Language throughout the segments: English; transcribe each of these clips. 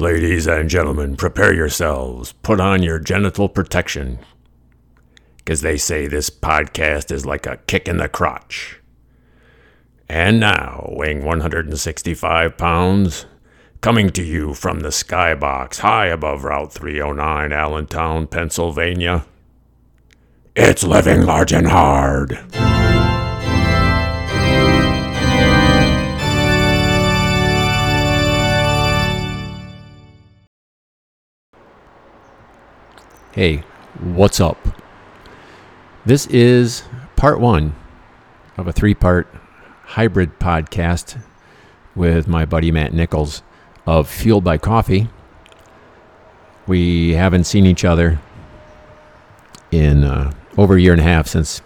Ladies and gentlemen, prepare yourselves. Put on your genital protection. Because they say this podcast is like a kick in the crotch. And now, weighing 165 pounds, coming to you from the skybox high above Route 309, Allentown, Pennsylvania, it's Living Large and Hard. Hey, what's up? This is part one of a three part hybrid podcast with my buddy Matt Nichols of Fueled by Coffee. We haven't seen each other in uh, over a year and a half since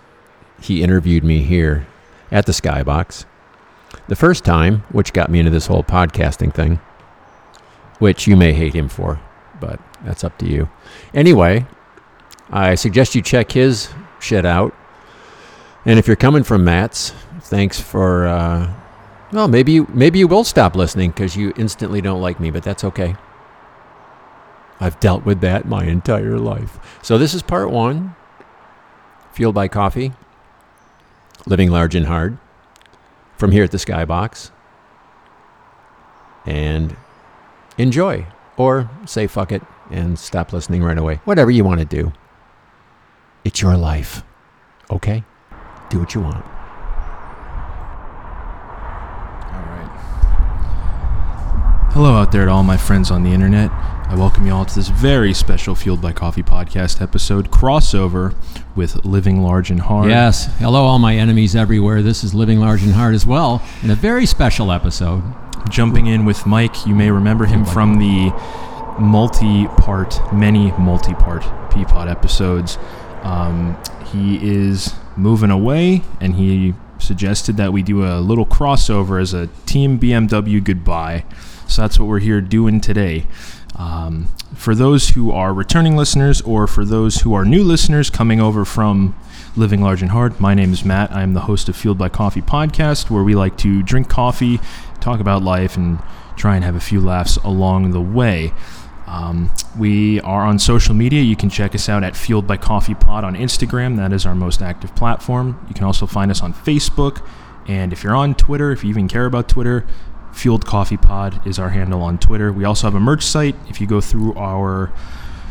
he interviewed me here at the Skybox. The first time, which got me into this whole podcasting thing, which you may hate him for, but that's up to you. Anyway, I suggest you check his shit out. And if you're coming from Matt's, thanks for. Uh, well, maybe you, maybe you will stop listening because you instantly don't like me, but that's okay. I've dealt with that my entire life. So this is part one. Fueled by coffee, living large and hard, from here at the Skybox. And enjoy, or say fuck it and stop listening right away. Whatever you want to do. It's your life. Okay? Do what you want. All right. Hello out there to all my friends on the internet. I welcome you all to this very special Fueled by Coffee podcast episode crossover with Living Large and Hard. Yes. Hello, all my enemies everywhere. This is Living Large and Hard as well, in a very special episode. Jumping in with Mike, you may remember him from the multi part, many multi part Peapod episodes. Um, he is moving away and he suggested that we do a little crossover as a Team BMW goodbye. So that's what we're here doing today. Um, for those who are returning listeners or for those who are new listeners coming over from Living Large and Hard, my name is Matt. I am the host of Fueled by Coffee podcast, where we like to drink coffee, talk about life, and try and have a few laughs along the way. Um, we are on social media. You can check us out at Fueled by Coffee Pod on Instagram. That is our most active platform. You can also find us on Facebook. And if you're on Twitter, if you even care about Twitter, Fueled Coffee Pod is our handle on Twitter. We also have a merch site. If you go through our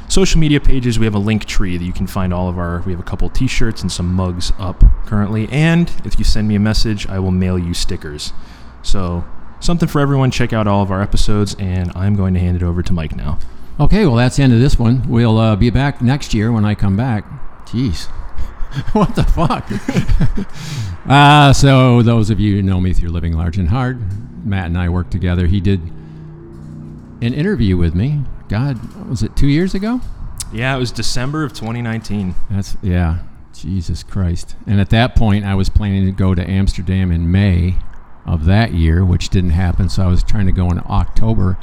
social media pages, we have a Linktree that you can find all of our. We have a couple t shirts and some mugs up currently. And if you send me a message, I will mail you stickers. So, something for everyone. Check out all of our episodes. And I'm going to hand it over to Mike now. Okay, well, that's the end of this one. We'll uh, be back next year when I come back. Jeez. what the fuck? uh, so, those of you who know me through Living Large and Hard, Matt and I worked together. He did an interview with me. God, was it two years ago? Yeah, it was December of 2019. That's, yeah. Jesus Christ. And at that point, I was planning to go to Amsterdam in May of that year, which didn't happen. So I was trying to go in October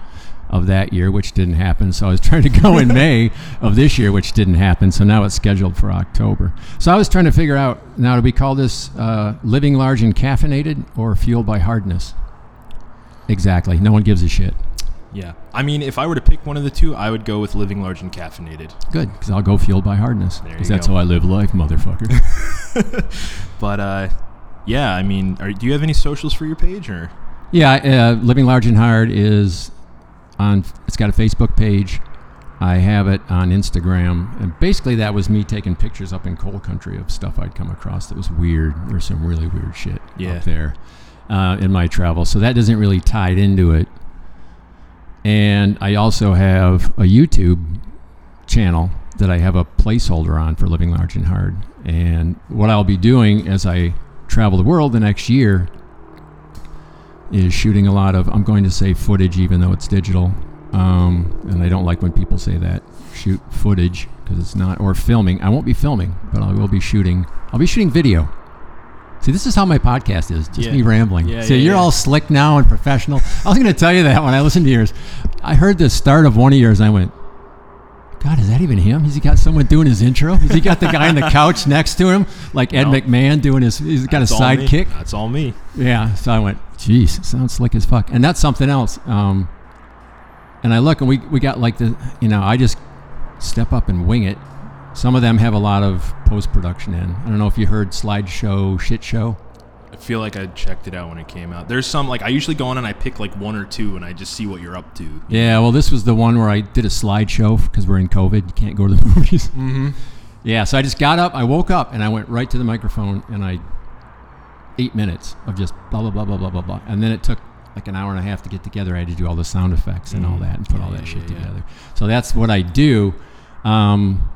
of that year, which didn't happen. So I was trying to go in May of this year, which didn't happen. So now it's scheduled for October. So I was trying to figure out now, do we call this uh, living large and caffeinated or fueled by hardness? Exactly. No one gives a shit. Yeah. I mean, if I were to pick one of the two, I would go with living large and caffeinated. Good, because I'll go fueled by hardness. Because that's go. how I live life, motherfucker. But uh, yeah, I mean, are, do you have any socials for your page or? Yeah, uh, Living Large and Hard is on. It's got a Facebook page. I have it on Instagram, and basically that was me taking pictures up in coal country of stuff I'd come across that was weird. There's some really weird shit Yeah. up there uh, in my travels, so that doesn't really tied into it. And I also have a YouTube channel that I have a placeholder on for Living Large and Hard. And what I'll be doing as I travel the world the next year is shooting a lot of, I'm going to say footage, even though it's digital. Um, and I don't like when people say that. Shoot footage, because it's not, or filming. I won't be filming, but I will be shooting. I'll be shooting video. See, this is how my podcast is, just Yeah. me rambling. Yeah, so yeah, you're yeah. all slick now and professional. I was going to tell you that when I listened to yours. I heard the start of one of yours, and I went, God, is that even him? Has he got someone doing his intro? Has he got the guy on the couch next to him, like Ed No. McMahon doing his? He's got That's a sidekick. That's all me. Yeah. So I went, jeez, sounds slick as fuck. And that's something else. Um, and I look and we we got like the you know I just step up and wing it. Some of them have a lot of post production in. I don't know if you heard slideshow shit show. I feel like I checked it out when it came out. There's some like I usually go on and I pick like one or two and I just see what you're up to. Yeah, well, this was the one where I did a slideshow because we're in COVID. You can't go to the movies. Mm-hmm. Yeah, so I just got up, I woke up, and I went right to the microphone, and I eight minutes of just blah blah blah blah blah blah blah, and then it took like an hour and a half to get together. I had to do all the sound effects and all that, and put all that yeah, shit yeah, yeah. together. So that's what I do. Um,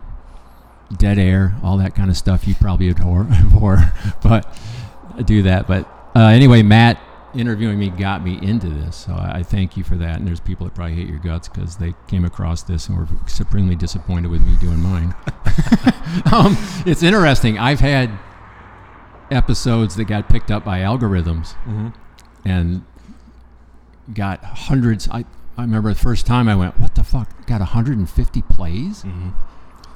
dead air, all that kind of stuff. You probably abhor, abhor but I do that. But uh, anyway, Matt interviewing me got me into this, so I, I thank you for that. And there's people that probably hate your guts because they came across this and were supremely disappointed with me doing mine. um, it's interesting. I've had episodes that got picked up by algorithms and got hundreds. I, I remember the first time I went, what the fuck? Got 150 plays in,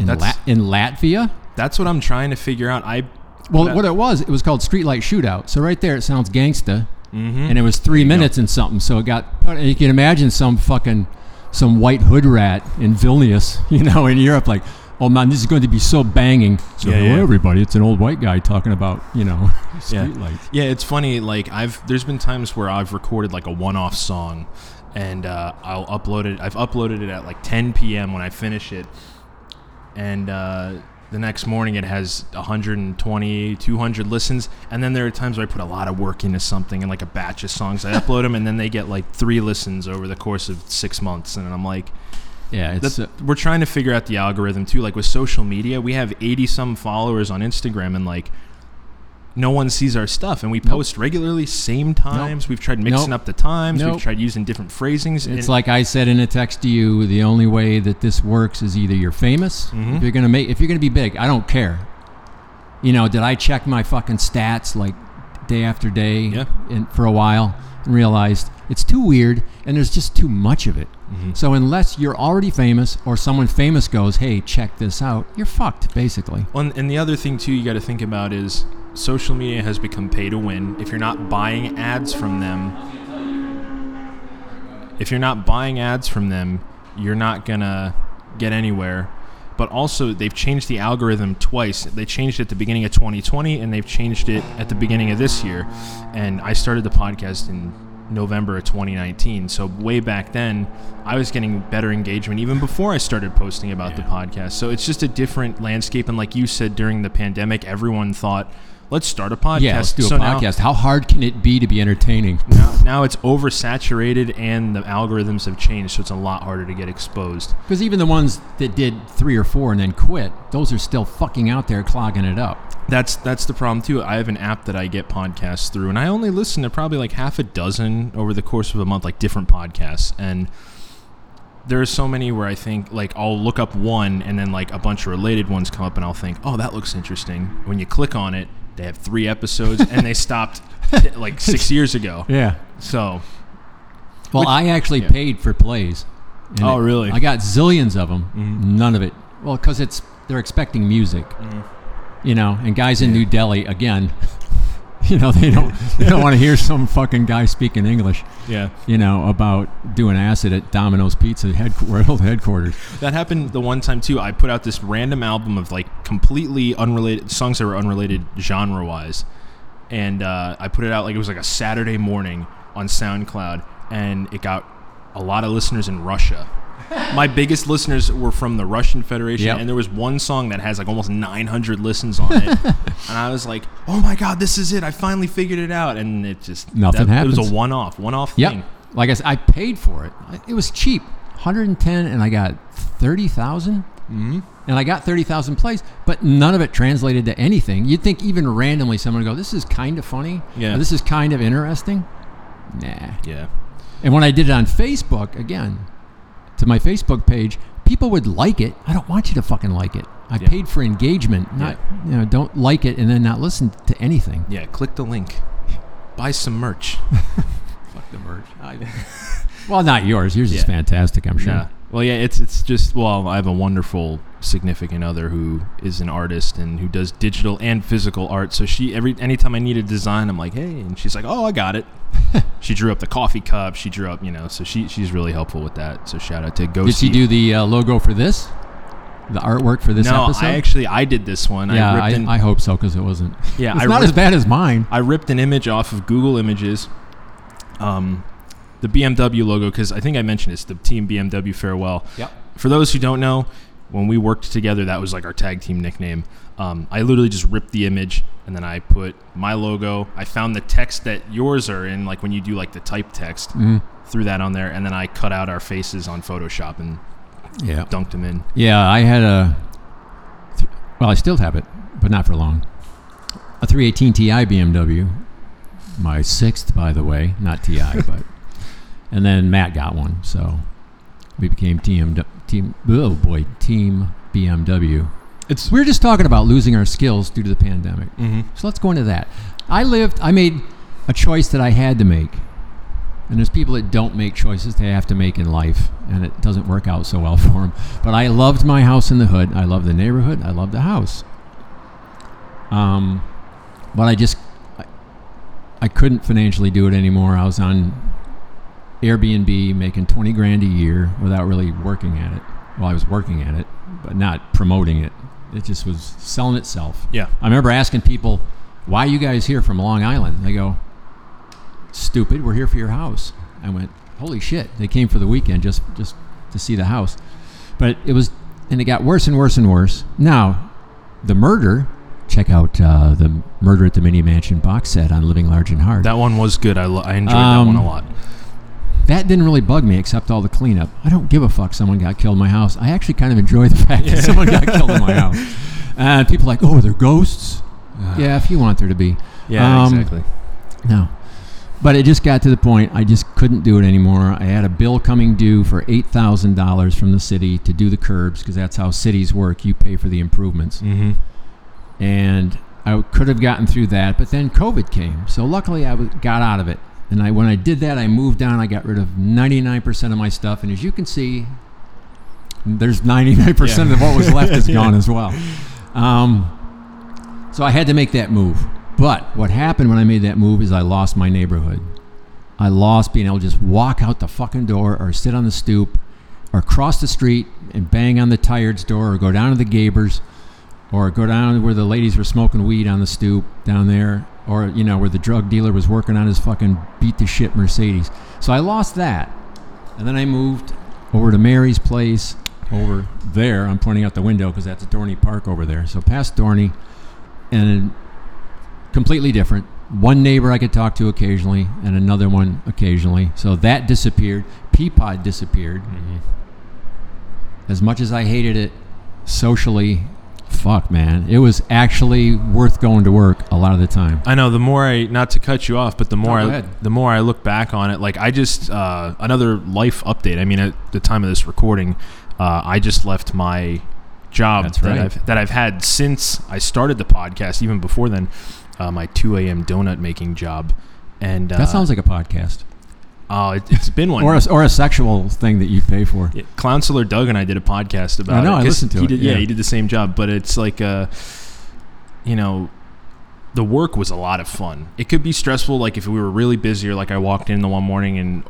That's- La- in Latvia? That's what I'm trying to figure out. I Well, That- what it was, it was called Streetlight Shootout. So right there, it sounds gangsta, Mm-hmm. and it was three minutes and something. So it got. And you can imagine some fucking some white hood rat in Vilnius, you know, in Europe, like, oh man, this is going to be so banging. So Yeah, hello yeah. everybody, it's an old white guy talking about you know Yeah. Yeah, it's funny. Like I've there's been times where I've recorded like a one-off song, and uh, I'll upload it. I've uploaded it at like 10 p.m. when I finish it, and uh, the next morning it has 120, 200 listens. And then there are times where I put a lot of work into something and like a batch of songs. I upload them, and then they get like three listens over the course of six months, and I'm like. Yeah, it's uh, we're trying to figure out the algorithm too. Like with social media, we have 80 some followers on Instagram, and like no one sees our stuff. And we post regularly, same times. We've tried mixing Nope. up the times. Nope. We've tried using different phrasings. It's like I said in a text to you. The only way that this works is either you're famous. Mm-hmm. If you're gonna make, if you're gonna be big, I don't care. You know, did I check my fucking stats like day after day Yeah. in, for a while and realized it's too weird and there's just too much of it. Mm-hmm. So unless you're already famous or someone famous goes, "Hey, check this out," you're fucked basically. Well, and- and the other thing too, you got to think about is social media has become pay to win. If you're not buying ads from them, if you're not buying ads from them, you're not gonna get anywhere. But also, they've changed the algorithm twice. They changed it at the beginning of 2020, and they've changed it at the beginning of this year. And I started the podcast in November of 2019. So way back then, I was getting better engagement even before I started posting about the podcast. So it's just a different landscape. And like you said, during the pandemic, everyone thought, "Let's start a podcast." Yeah, let's do a so now- podcast. How hard can it be to be entertaining? now, now it's oversaturated and the algorithms have changed, so it's a lot harder to get exposed. Because even the ones that did three or four and then quit, those are still fucking out there clogging it up. That's that's the problem too. I have an app that I get podcasts through, and I only listen to probably like half a dozen over the course of a month, like different podcasts. And there are so many where I think like I'll look up one, and then like a bunch of related ones come up, and I'll think, oh, that looks interesting. When you click on it, they have three episodes, and they stopped t- like six years ago. Yeah. So Well, Which- I actually yeah. paid for plays. And Oh, it- really? I got zillions of them. Mhm. None of it. Well, because it's they're expecting music, Mm-hmm. you know. And guys in New Delhi again, you know, they don't they don't want to hear some fucking guy speaking English, yeah, you know, about doing acid at Domino's Pizza head, world headquarters. That happened the one time too. I put out this random album of like completely unrelated songs that were unrelated genre wise, and uh, I put it out like it was like a Saturday morning on SoundCloud, and it got a lot of listeners in Russia. My biggest listeners were from the Russian Federation, Yep. and there was one song that has like almost 900 listens on it, and I was like, "Oh my god, this is it! I finally figured it out!" And it just Nothing that- It was a one-off, one-off Yep. thing. Like I said, I paid for it. It was cheap, 110, and I got 30,000. Mm-hmm. And I got 30,000 plays, but none of it translated to anything. You'd think even randomly someone would go, "This is kind of funny. Yeah. or this is kind of interesting." Nah. Yeah. And when I did it on Facebook, again, my Facebook page, people would like it. I don't want you to fucking like it. I Yeah. paid for engagement, not you know, don't like it and then not listen to anything. Yeah. Click the link. Buy some merch. Fuck the merch. well, not yours. Yours is fantastic, I'm sure. Well, yeah, it's it's just well, I have a wonderful significant other who is an artist and who does digital and physical art. So she every anytime I need a design, I'm like, hey, and she's like, oh, I got it. she drew up the coffee cup. She drew up, you know, so she she's really helpful with that. So shout out to Go. Did she do the uh, logo for this? The artwork for this no, episode? I actually I did this one. yeah, I I, ripped in, I hope so because it wasn't. yeah, It's I not ripped, as bad as mine. I ripped an image off of Google Images. Um, the BMW logo because I think I mentioned it's the Team BMW farewell. Yep. For those who don't know, when we worked together, that was like our tag team nickname. Um, I literally just ripped the image and then I put my logo. I found the text that yours are in, like when you do like the type text, Mhm. threw that on there, and then I cut out our faces on Photoshop and Yeah. dunked them in. Yeah, I had a. th- Well, I still have it, but not for long. A 318 Ti BMW, my sixth, by the way, not Ti, but. And then Matt got one, so we became team team. Oh boy, team BMW. It's We were just talking about losing our skills due to the pandemic. hmm So let's go into that. I lived, I made a choice that I had to make. And there's people that don't make choices they have to make in life, and it doesn't work out so well for them. But I loved my house in the hood. I loved the neighborhood. I loved the house. Um, but I just, I, I couldn't financially do it anymore. I was on Airbnb making 20 grand a year without really working at it. Well, I was working at it, but not promoting it. It just was selling itself. yeah. I remember asking people, "Why you guys here from Long Island?" They go, "Stupid, we're here for your house." I went, "Holy shit!" They came for the weekend just just to see the house, but it was, and it got worse and worse and worse. Now, the murder. Check out uh, the Murder at the Mini Mansion box set on Living Large and Hard. That one was good. I, lo- I enjoyed that Um, one a lot. That didn't really bug me, except all the cleanup. I don't give a fuck. Someone got killed in my house. I actually kind of enjoy the fact that someone got killed in my house. And people are like, "Oh, they're ghosts." yeah, if you want there to be. Yeah, um, exactly. No. But it just got to the point I just couldn't do it anymore. I had a bill coming due for $8,000 from the city to do the curbs because that's how cities work. You pay for the improvements. Mm-hmm. And I could have gotten through that, but then COVID came. So luckily I got out of it. And I, when I did that, I moved down. I got rid of 99% of my stuff. And as you can see, there's 99% Yeah. of what was left is gone as well. Um, so I had to make that move. But what happened when I made that move is I lost my neighborhood. I lost being able to just walk out the fucking door or sit on the stoop or cross the street and bang on the tired's door or go down to the Gabers or go down where the ladies were smoking weed on the stoop down there or you know where the drug dealer was working on his fucking beat the shit Mercedes. So I lost that. And then I moved over to Mary's place over there. I'm pointing out the window because that's Dorney Park over there. So past Dorney and completely different. One neighbor I could talk to occasionally, and another one occasionally. So that disappeared. Peapod disappeared. Mm-hmm. As much as I hated it socially, fuck man, it was actually worth going to work a lot of the time. I know. The more I, not to cut you off, but the more I, the more I look back on it, like I just uh, another life update. I mean, at the time of this recording, uh, I just left my job That's that. I've that I've had since I started the podcast. Even before then, uh, my 2 a.m. donut making job, and uh, That sounds like a podcast, oh, it, it's been one. or a, or a sexual thing that you pay for. Yeah, Counselor Doug and I did a podcast about it. I know, it. I listened to he it, Did, yeah. yeah. he did the same job, but it's like, uh, you know, the work was a lot of fun. It could be stressful, like if we were really busy, or like I walked in the one morning and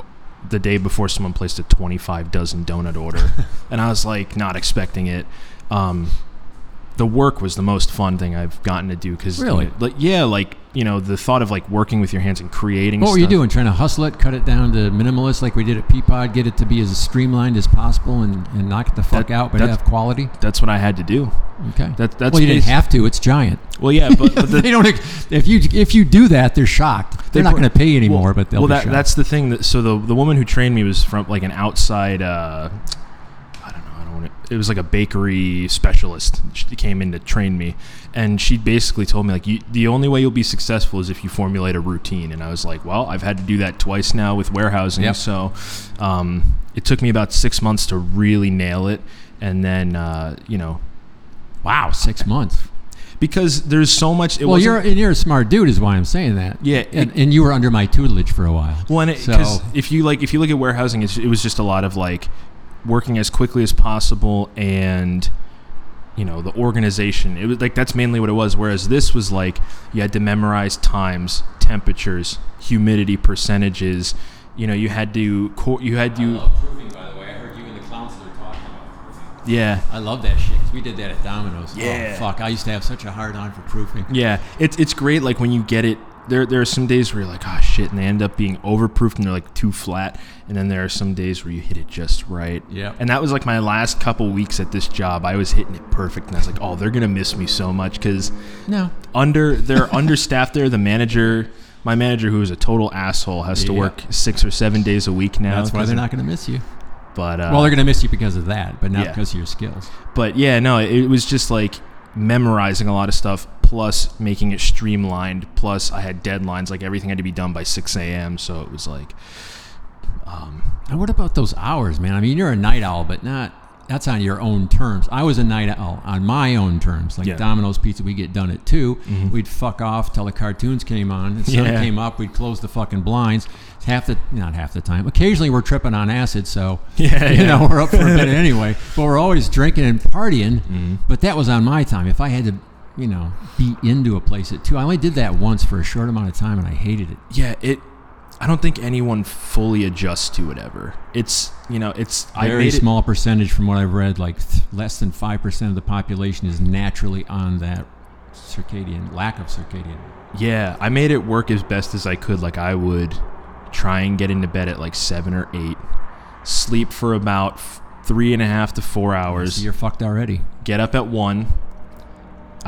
the day before someone placed a 25 dozen donut order, and I was like not expecting it. Um, the work was the most fun thing I've gotten to do because Really? like yeah, like you know the thought of like working with your hands and creating. What were you doing? Trying to hustle it, cut it down to minimalist like we did at Peapod, get it to be as streamlined as possible and, and knock it the fuck That- out, but have quality? That's what I had to do. Okay. That that's well, you didn't have to. It's giant. Well, yeah, but, but the, they don't. If you if you do that, they're shocked. They're They not going to pay you anymore, well, but they'll well, that, that's the thing. That so the the woman who trained me was from like an outside. Uh, I don't know. I don't want to. It was like a bakery specialist. She came in to train me, and she basically told me like, you, the only way you'll be successful is if you formulate a routine. And I was like, well, I've had to do that twice now with warehousing. Yep. So um, it took me about six months to really nail it, and then uh, you know wow, six months. because there's so much. It well, you're and you're a smart dude, is why I'm saying that. Yeah, and, and you were under my tutelage for a while. Well, and So- because if you like, if you look at warehousing, it's, it was just a lot of like working as quickly as possible and you know the organization it was like that's mainly what it was whereas this was like you had to memorize times temperatures humidity percentages you know you had to co- you had to proofing, by the way. I heard you and the counselor talking about proofing. yeah I love that shit 'cause we did that at Domino's. Oh, yeah. Oh, fuck. I used to have such a hard on for proofing. Yeah, it's it's great. Like when you get it, there there are some days where you're like, oh shit, and they end up being overproofed and they're like too flat. And then there are some days where you hit it just right. Yeah. And that was like my last couple weeks at this job. I was hitting it perfect, and I was like, oh, they're gonna miss me so much because No. under they're understaffed there. The manager, my manager, who is a total asshole, has to work six or seven days a week now. That's why they're not going to miss you. But uh, well, they're going to miss you because of that, but not Yeah. because of your skills. but yeah, no, it was just like memorizing a lot of stuff, plus making it streamlined. Plus, I had deadlines; like everything had to be done by six a.m. So it was like, um, Now, what about those hours, man? I mean, you're a night owl, but not. That's on your own terms. I was a night owl on my own terms. Like Yeah. Domino's Pizza, we get done at 2 Mhm. We'd fuck off till the cartoons came on. The sun Yeah. came up. We'd close the fucking blinds. Half the, not half the time. Occasionally, we're tripping on acid, so Yeah, you yeah. know we're up for a bit anyway. But we're always drinking and partying. Mhm. But that was on my time. If I had to, you know, be into a place at two, I only did that once for a short amount of time, and I hated it. yeah, it. I don't think anyone fully adjusts to it ever. It's you know, it's I very made it, small percentage from what I've read, like th- less than five percent of the population is naturally on that circadian lack of circadian. Yeah, I made it work as best as I could. Like I would try and get into bed at like seven or eight, sleep for about f- three and a half to four hours. So you're fucked already. get up at one.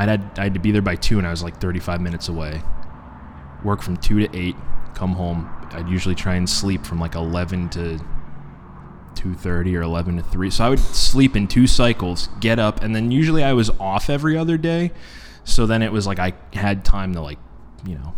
I'd had, I had to be there by two, and I was like 35 minutes away. Work from two to eight. Come home. I'd usually try and sleep from like 11 to 2:30 or 11 to 3. So I would sleep in two cycles, get up, and then usually I was off every other day. So then it was like I had time to like, you know,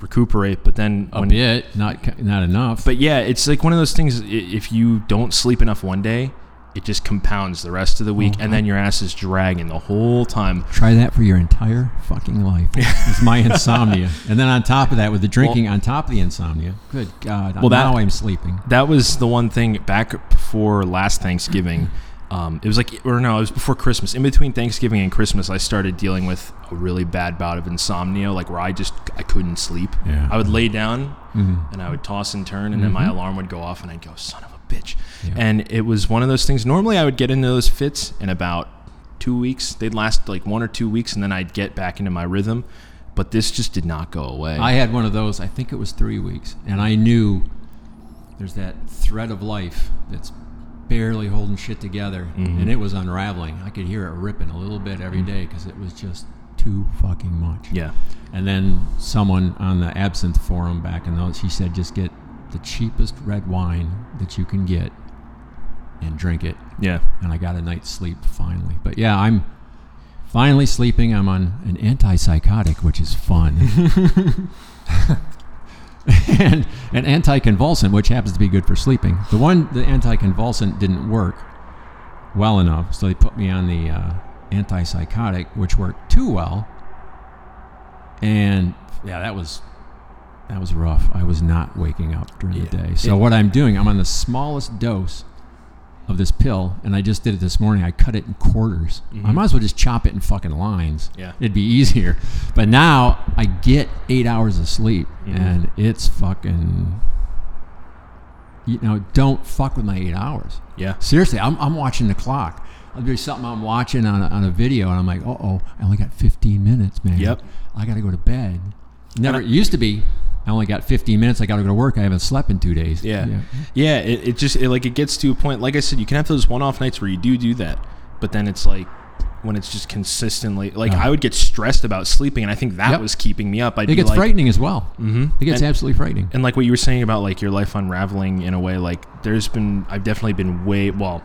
recuperate. But then A when bit, not not enough. but yeah, it's like one of those things. If you don't sleep enough one day, it just compounds the rest of the week, and then your ass is dragging the whole time. Try that for your entire fucking life. it's my insomnia, and then on top of that, with the drinking on top of the insomnia. Good God! Well, that- now I'm sleeping. That was the one thing back before last Thanksgiving. Um, it was like, or no, it was before Christmas. In between Thanksgiving and Christmas, I started dealing with a really bad bout of insomnia, like where I just I couldn't sleep. Yeah. I would lay down Mhm. and I would toss and turn, and then my Mhm. alarm would go off, and I'd go, "Son of a bitch!" Yeah. And it was one of those things. Normally, I would get into those fits in about two weeks. They'd last like one or two weeks, and then I'd get back into my rhythm. But this just did not go away. I had one of those. I think it was three weeks, and I knew there's that thread of life that's barely holding shit together, Mhm. and it was unraveling. I could hear it ripping a little bit every day because it was just too fucking much. yeah, And then someone on the absinthe forum back in those, he said, just get the cheapest red wine that you can get and drink it. yeah. And I got a night's sleep finally. But yeah, I'm finally sleeping. I'm on an antipsychotic, which is fun. and an anticonvulsant, which happens to be good for sleeping. The one, the anticonvulsant didn't work well enough, so they put me on the uh, antipsychotic, which worked too well. And yeah, that was that was rough. I was not waking up during the day. So It- what I'm doing, I'm on the smallest dose of this pill, and I just did it this morning. I cut it in quarters. I Mhm. might as well just chop it in fucking lines. Yeah. It'd be easier. But now I get eight hours of sleep, Mhm. and it's fucking. You know, don't fuck with my eight hours. Yeah. Seriously, I'm, I'm watching the clock. I'll do something I'm watching on a, on a video, and I'm like, uh oh, I only got 15 minutes, man. Yep. I got to go to bed. Never. I- It used to be, I only got 15 minutes. I got to go to work. I haven't slept in two days. Yeah. Yeah, it, it just it, like it gets to a point. Like I said, you can have those one-off nights where you do do that, but then it's like when it's just consistently. Like Oh. I would get stressed about sleeping, and I think that Yep. was keeping me up. I'd It gets like, frightening as well. Mm-hmm. It gets and, absolutely frightening. and like what you were saying about like your life unraveling in a way. Like there's been I've definitely been way well.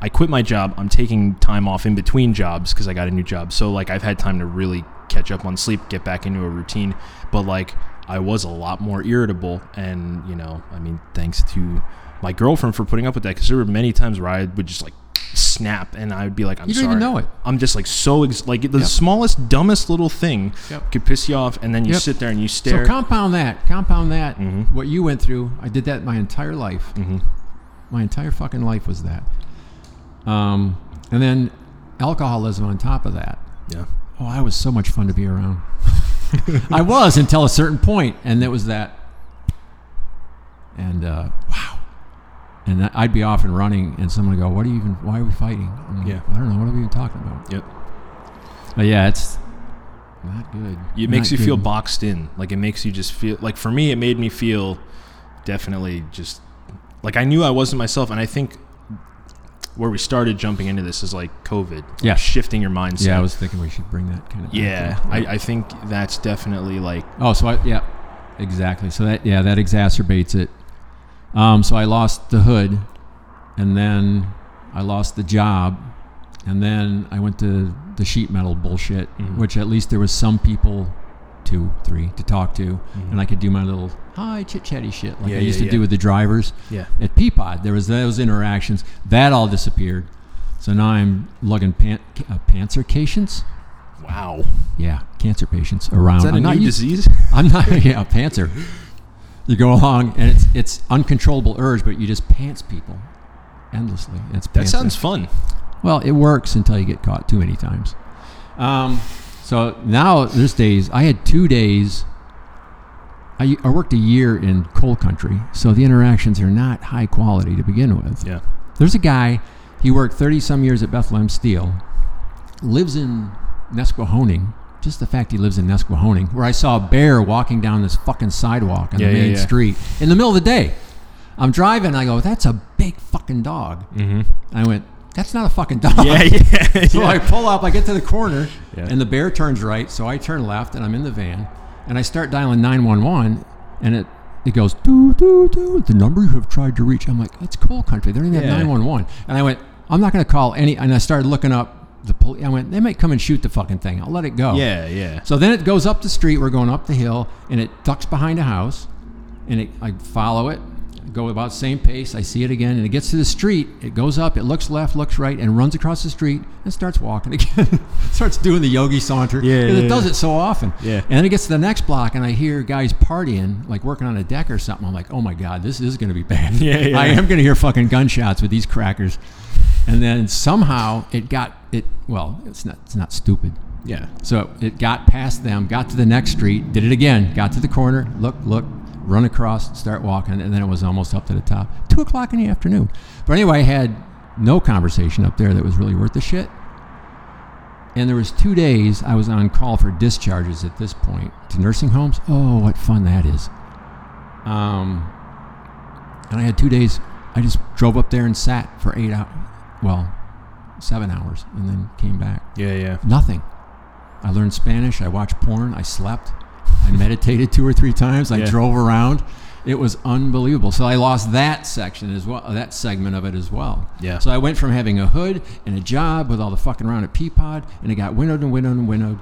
I quit my job. I'm taking time off in between jobs because I got a new job. So like I've had time to really catch up on sleep, get back into a routine. But like I was a lot more irritable, and you know, I mean, thanks to my girlfriend for putting up with that because there were many times where I would just like snap and I would be like, I'm You don't sorry. even know it. I'm just like so ex- like the Yep. smallest, dumbest little thing Yep. could piss you off, and then you Yep. sit there and you stare. So compound that. Compound that. Mhm. What you went through. I did that my entire life. hmm My entire fucking life was that. Um, and then alcoholism on top of that. Yeah. Oh, I was so much fun to be around. I was until a certain point, and it was that. And uh, wow, and I'd be off and running, and someone would go, "What are you even? Why are we fighting?" I'm like, Yeah. I don't know. What are we even talking about? Yep. But yeah, it's not good. It makes Not you feel boxed in. Like it makes you just feel like for me it made me feel definitely just like I knew I wasn't myself and I think where we started jumping into this is like COVID. Yeah. Shifting your mindset. Yeah, I was thinking we should bring that kind of. Yeah. I, I think that's definitely like Oh, so I yeah, exactly. So that yeah, that exacerbates it. Um, so I lost the hood, and then I lost the job, and then I went to the sheet metal bullshit, Mhm. which at least there was some people, two, three, to talk to, and I could do my little hi chit chatty shit like Yeah, I used yeah, to do with the drivers Yeah. at Peapod. There was those interactions that all disappeared. So now I'm lugging pan- uh, cancer patients. Wow. Yeah, cancer patients around. Is that a I'm not new used- disease? I'm not yeah, a pantser. You go along and it's it's uncontrollable urge, but you just pants people endlessly. It's That sounds fun. well. It works until you get caught too many times. Um, so now there's days. I had two days. I, I worked a year in coal country, so the interactions are not high quality to begin with. Yeah. There's a guy, he worked 30 some years at Bethlehem Steel, lives in Nesquehoning. Just the fact he lives in Nesquehoning, where I saw a bear walking down this fucking sidewalk on Yeah, the yeah, main yeah. street in the middle of the day. I'm driving, I go, that's a big fucking dog. Mm-hmm. I went, that's not a fucking dog. Yeah, yeah. So yeah. I pull up, I get to the corner, Yeah. and the bear turns right. So I turn left, and I'm in the van, and I start dialing 911, and it it goes doo doo doo. The number you have tried to reach. I'm like, it's coal country. They don't even Yeah. have 911. And I went, I'm not going to call any. And I started looking up the police. I went, they might come and shoot the fucking thing. I'll let it go. yeah, yeah. So then it goes up the street. We're going up the hill, and it ducks behind a house, and it, I follow it, go about same pace. I see it again, and it gets to the street. It goes up. It looks left, looks right, and runs across the street and starts walking again. starts doing the yogi saunter. Yeah, yeah, it does it so often. Yeah. And then it gets to the next block, and I hear guys partying, like working on a deck or something. I'm like, oh my god, this is going to be bad. Yeah, yeah. I am going to hear fucking gunshots with these crackers. And then somehow it got it. Well, it's not. It's not stupid. Yeah. So it got past them, got to the next street, did it again, got to the corner, look, look, run across, start walking, and then it was almost up to the top. Two o'clock in the afternoon. But anyway, I had no conversation up there that was really worth the shit. And there was two days I was on call for discharges at this point to nursing homes. Oh, what fun that is. Um, and I had two days. I just drove up there and sat for eight hours. Well, seven hours, and then came back. Yeah, yeah. Nothing. I learned Spanish. I watched porn. I slept. I meditated two or three times. I Yeah. drove around. It was unbelievable. So I lost that section as well, that segment of it as well. Yeah. So I went from having a hood and a job with all the fucking around at Peapod, and it got windowed and windowed and windowed,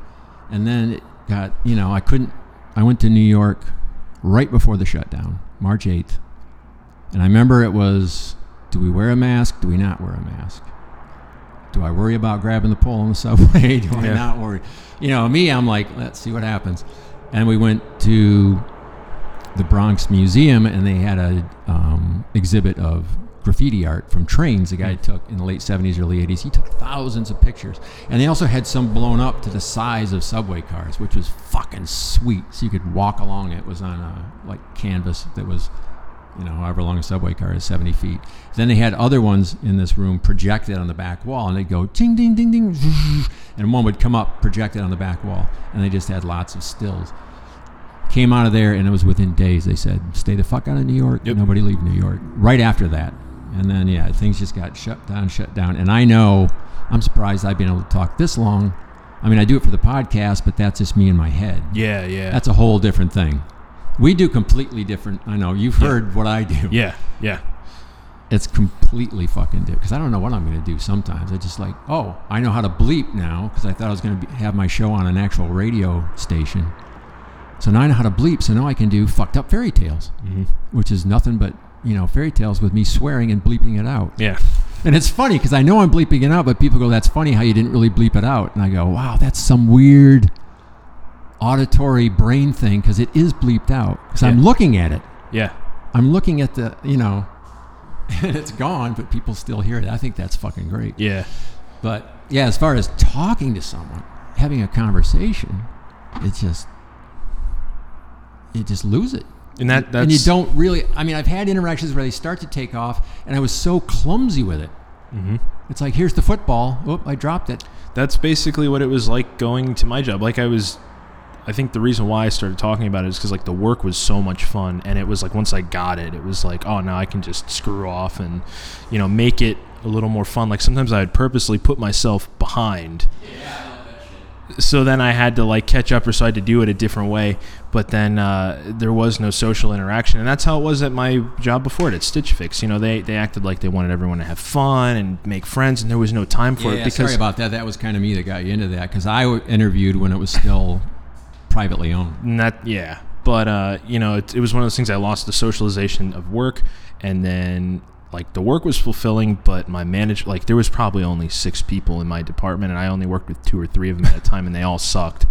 and then it got you know I couldn't. I went to New York right before the shutdown, March eighth, and I remember it was: Do we wear a mask? Do we not wear a mask? Do I worry about grabbing the pole on the subway? Do I Yeah. not worry? You know, me, I'm like, let's see what happens. And we went to the Bronx Museum, and they had a um, exhibit of graffiti art from trains. The guy took in the late '70s, early '80s. He took thousands of pictures, and they also had some blown up to the size of subway cars, which was fucking sweet. So you could walk along it. It was on a like canvas that was you know, however long a subway car is, 70 feet. Then they had other ones in this room projected on the back wall, and they'd go ding, ding, ding, ding, and one would come up projected on the back wall, and they just had lots of stills. Came out of there, and it was within days. They said, "Stay the fuck out of New York. Yep. Nobody leave New York." Right after that, and then yeah, things just got shut down, shut down. And I know, I'm surprised I've been able to talk this long. I mean, I do it for the podcast, but that's just me in my head. Yeah, yeah. That's a whole different thing. We do completely different. I know you've heard what I do. yeah, yeah. It's completely fucking different because I don't know what I'm going to do. Sometimes I just like, oh, I know how to bleep now because I thought I was going to have my show on an actual radio station. So now I know how to bleep. So now I can do fucked up fairy tales, Mhm. which is nothing but you know fairy tales with me swearing and bleeping it out. Yeah. And it's funny because I know I'm bleeping it out, but people go, "That's funny how you didn't really bleep it out." And I go, "Wow, that's some weird auditory brain thing because it is bleeped out because I'm looking at it. Yeah. I'm looking at the, you know, and it's gone, but people still hear it. I think that's fucking great. Yeah. But yeah, as far as talking to someone, having a conversation, it's just you just lose it. And that that's and you don't really. I mean, I've had interactions where they start to take off, and I was so clumsy with it. Mhm. It's like here's the football. Oop, I dropped it. that's basically what it was like going to my job. Like I was, I think the reason why I started talking about it is because like the work was so much fun, and it was like once I got it, it was like oh now I can just screw off and you know make it a little more fun. Like sometimes I would purposely put myself behind. So then I had to like catch up, or so I had to do it a different way. But then uh, there was no social interaction, and that's how it was at my job before it at Stitch Fix. You know, they they acted like they wanted everyone to have fun and make friends, and there was no time for it Yeah, because sorry about that. That was kind of me that got you into that because I interviewed when it was still privately owned. That yeah but uh you know it, it was one of those things i lost the socialization of work and then like the work was fulfilling but my manager like there was probably only six people in my department and i only worked with two or three of them at a time and they all sucked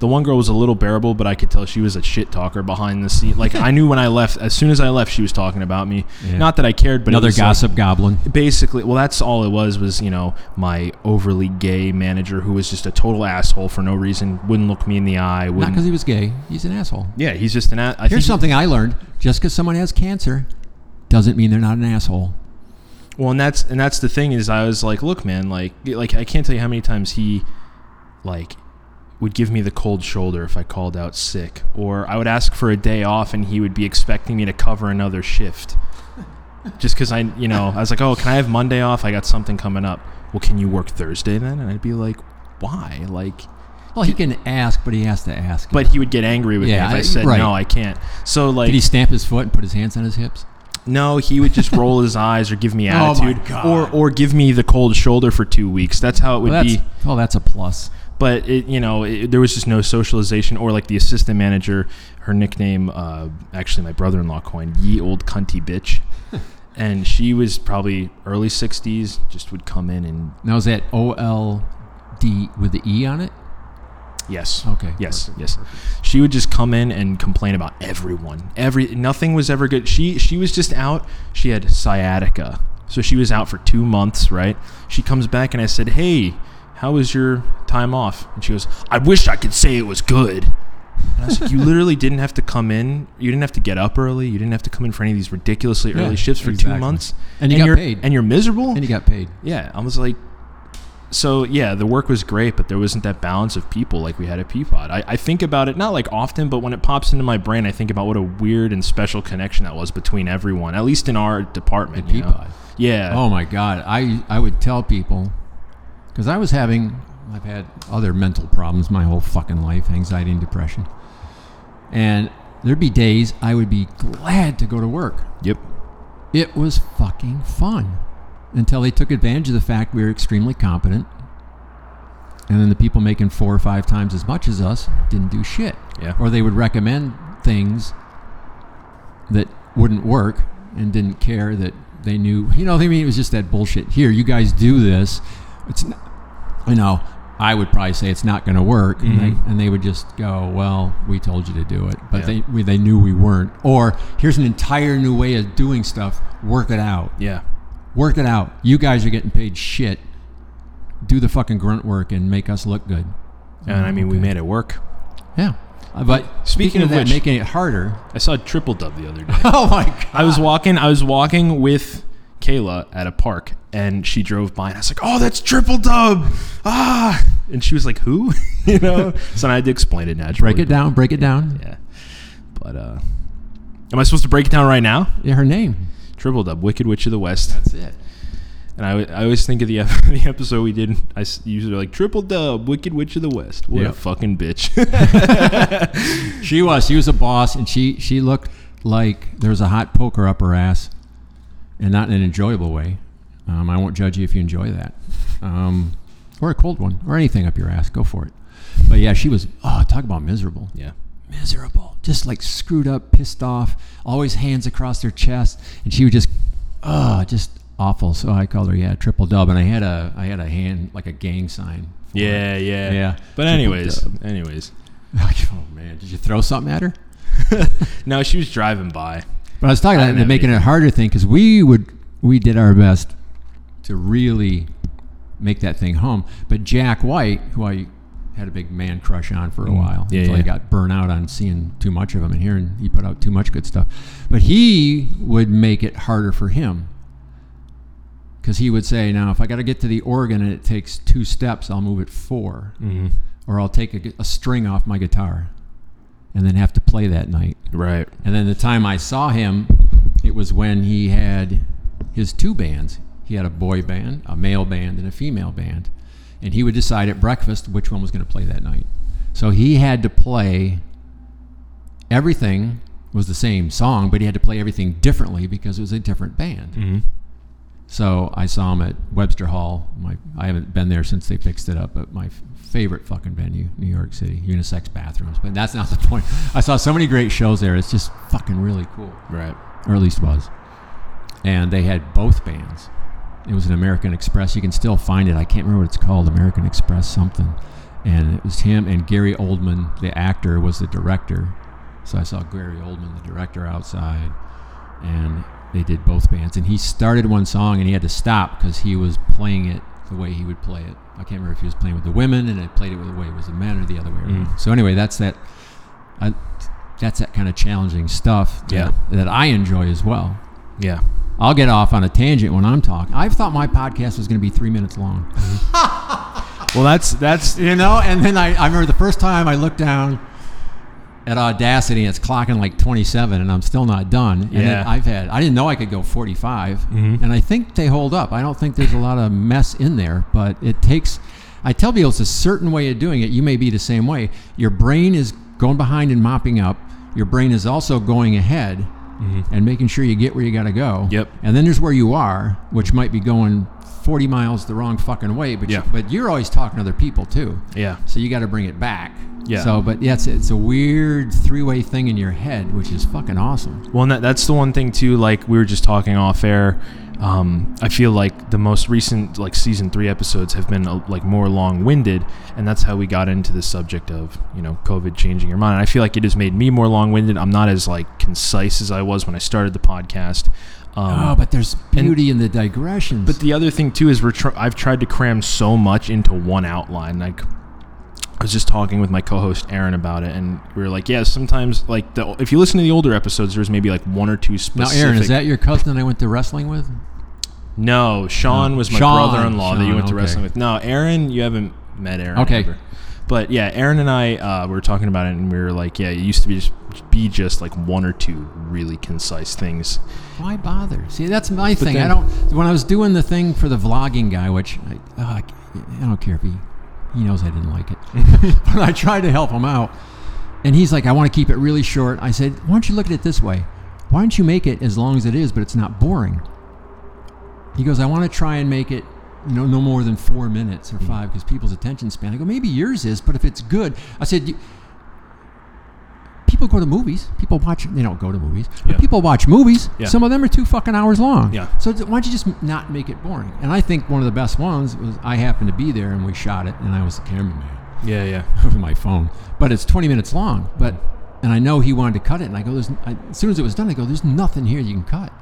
the one girl was a little bearable but i could tell she was a shit talker behind the scene like i knew when i left as soon as i left she was talking about me Yeah. not that i cared but it Another was like- gossip goblin. basically well that's all it was was you know my overly gay manager who was just a total asshole for no reason wouldn't look me in the eye Not because he was gay. He's an asshole. yeah he's just an a- I Here's something I learned: just because someone has cancer, doesn't mean they're not an asshole. Well, and that's and that's the thing is I was like, look, man, like like I can't tell you how many times he like would give me the cold shoulder if I called out sick, or I would ask for a day off and he would be expecting me to cover another shift. Just because I, you know, I was like, oh, can I have Monday off? I got something coming up. Well, can you work Thursday then? And I'd be like, why? Like, Well, he can ask, but he has to ask. but he would get angry with Yeah, me if I I- said right. no, I can't. So like, Did he stamp his foot and put his hands on his hips? No, he would just roll his eyes or give me Oh attitude, God. or or give me the cold shoulder for two weeks. That's how it would Well, be. oh, that's a plus. But it, you know, it, there was just no socialization, or like the assistant manager, her nickname, uh, actually my brother-in-law coined, "Ye old cunty bitch," and she was probably early '60s. Just would come in and Now is that O L D with the E on it? Yes, Okay. Yes, perfect, yes. perfect. She would just come in and complain about everyone. Every nothing was ever good. She she was just out. She had sciatica, so she was out for two months. Right. She comes back and I said, "Hey, how was your time off?" And she goes, "I wish I could say it was good." And I was like, "You literally didn't have to come in. You didn't have to get up early. You didn't have to come in for any of these ridiculously Yeah, early shifts for two months, And you got you're, paid. and you're miserable." And he got paid. Yeah, I was like, so yeah, the work was great, but there wasn't that balance of people like we had at Peapod. I, I think about it not like often, but when it pops into my brain, I think about what a weird and special connection that was between everyone, at least in our department. At you know? Yeah. Oh my God! I I would tell people because I was having I've had other mental problems my whole fucking life, anxiety and depression, and there'd be days I would be glad to go to work. Yep. It was fucking fun until they took advantage of the fact we were extremely competent, and then the people making four or five times as much as us didn't do shit, Yeah. or they would recommend things that wouldn't work and didn't care that they knew. You know, what I mean, it was just that bullshit. Here, you guys do this. It's, not, you know, I would probably say it's not going to work, and, Mhm. they, and they would just go, "Well, we told you to do it," but Yeah. they we, they knew we weren't. Or here's an entire new way of doing stuff. Work it out. Yeah. Work it out. You guys are getting paid shit. Do the fucking grunt work and make us look good. And I mean, we made it work. Yeah. Uh, But Speaking of that, which- making it harder. I saw a triple dub the other day. Oh my god! I was walking. I was walking with Kayla at a park, and she drove by, and I was like, "Oh, that's triple dub!" Ah, and she was like, "Who?" you know. So I had to explain it naturally. Break it down. Break it down. Yeah. But uh, am I supposed to break it down right now? Yeah, her name. Triple dub, Wicked Witch of the West. That's it. And I, I always think of the ep- the episode we did. I s- usually like triple dub, Wicked Witch of the West. What Yep. a fucking bitch. She was. She was a boss, and she she looked like there was a hot poker up her ass, and not in an enjoyable way. Um, I won't judge you if you enjoy that, um, or a cold one, or anything up your ass. Go for it. But yeah, she was. Oh, talk about miserable. yeah. Miserable, just like screwed up, pissed off, always hands across their chest, and she would just, oh, just awful. So I called her, yeah, triple dub, and I had a, I had a hand like a gang sign. Yeah, it. yeah, Yeah. But Triple anyways, dub. anyways. oh man, did you throw something at her? No, she was driving by. But I was talking I about didn't the have making anything. it harder thing because we would we did our best to really make that thing home. But Jack White, who I had a big man crush on for a while, Mm. Yeah, until I got burnt out on seeing too much of him and hearing he put out too much good stuff. But he would make it harder for him because he would say, "Now, if I got to get to the organ and it takes two steps, I'll move it 4 Mm-hmm. or I'll take a, a string off my guitar, and then have to play that night." Right. And then the time I saw him, it was when he had his two bands. He had a boy band, a male band, and a female band. And he would decide at breakfast which one was going to play that night. So he had to play everything was the same song, but he had to play everything differently because it was a different band. Mm-hmm. So I saw him at Webster Hall. My I haven't been there since they fixed it up, but my f- favorite fucking venue, New York City, unisex bathrooms. But that's not the point. I saw so many great shows there. It's just fucking really cool, Right. or at least was. And they had both bands. It was an American Express. You can still find it. I can't remember what it's called. American Express something. And it was him and Gary Oldman, the actor, was the director. So I saw Gary Oldman, the director, outside, and they did both bands. And he started one song, and he had to stop because he was playing it the way he would play it. I can't remember if he was playing with the women and I played it with the way it was the men or the other way around. Mm. So anyway, that's that. I, that's that kind of challenging stuff that, Yeah. that I enjoy as well. Yeah. I'll get off on a tangent when I'm talking. I've thought my podcast was going to be three minutes long. Well, that's that's You know, and then I, I remember the first time I looked down at Audacity and it's clocking like 27 and I'm still not done. And Yeah. I've had, I didn't know I could go 45. Mhm. And I think they hold up. I don't think there's a lot of mess in there, but it takes, I tell people it's a certain way of doing it. You may be the same way. Your brain is going behind and mopping up. Your brain is also going ahead Mm-hmm. and making sure you get where you got to go. Yep. And then there's where you are, which might be going 40 miles the wrong fucking way, but Yeah. you, but you're always talking to other people too. yeah. So you got to bring it back. Yeah. So, but yeah, it's, it's a weird three-way thing in your head, which is fucking awesome. Well, and that, that's the one thing too. Like we were just talking off air. Um, I feel like the most recent like season three episodes have been uh, like more long-winded, and that's how we got into the subject of you know COVID changing your mind. And I feel like it has made me more long-winded. I'm not as like concise as I was when I started the podcast. Um, oh, but there's beauty in the digressions. But the other thing too is we're tr- I've tried to cram so much into one outline. Like I was just talking with my co-host Aaron about it, and we were like, yeah, sometimes like the, if you listen to the older episodes, there's maybe like one or two specific." now. Aaron, is that your cousin that I went to wrestling with? No, Sean was my Sean, brother-in-law that you Sean, went to okay. wrestling with. No, Aaron, you haven't met Aaron. Okay. ever. But yeah, Aaron and I uh, were talking about it, and we were like, yeah, it used to be just be just like one or two really concise things. Why bother? See, that's my thing. I don't. When I was doing the thing for the vlogging guy, which I, I, I don't care if he he knows I didn't like it, but I tried to help him out, and he's like, I want to keep it really short. I said, Why don't you look at it this way? Why don't you make it as long as it is, but it's not boring? He goes, I want to try and make it. You know, no more than four minutes or hmm. five, because people's attention span. I go, maybe yours is, but if it's good, I said, you, people go to movies. People watch. They don't go to movies. but Yeah. People watch movies. Yeah. Some of them are two fucking hours long. Yeah. So why don't you just not make it boring? And I think one of the best ones was I happened to be there and we shot it, and I was the cameraman Yeah, yeah. with my phone. But it's 20 minutes long. But and I know he wanted to cut it, and I go, There's, I, as soon as it was done, I go, "There's nothing here you can cut.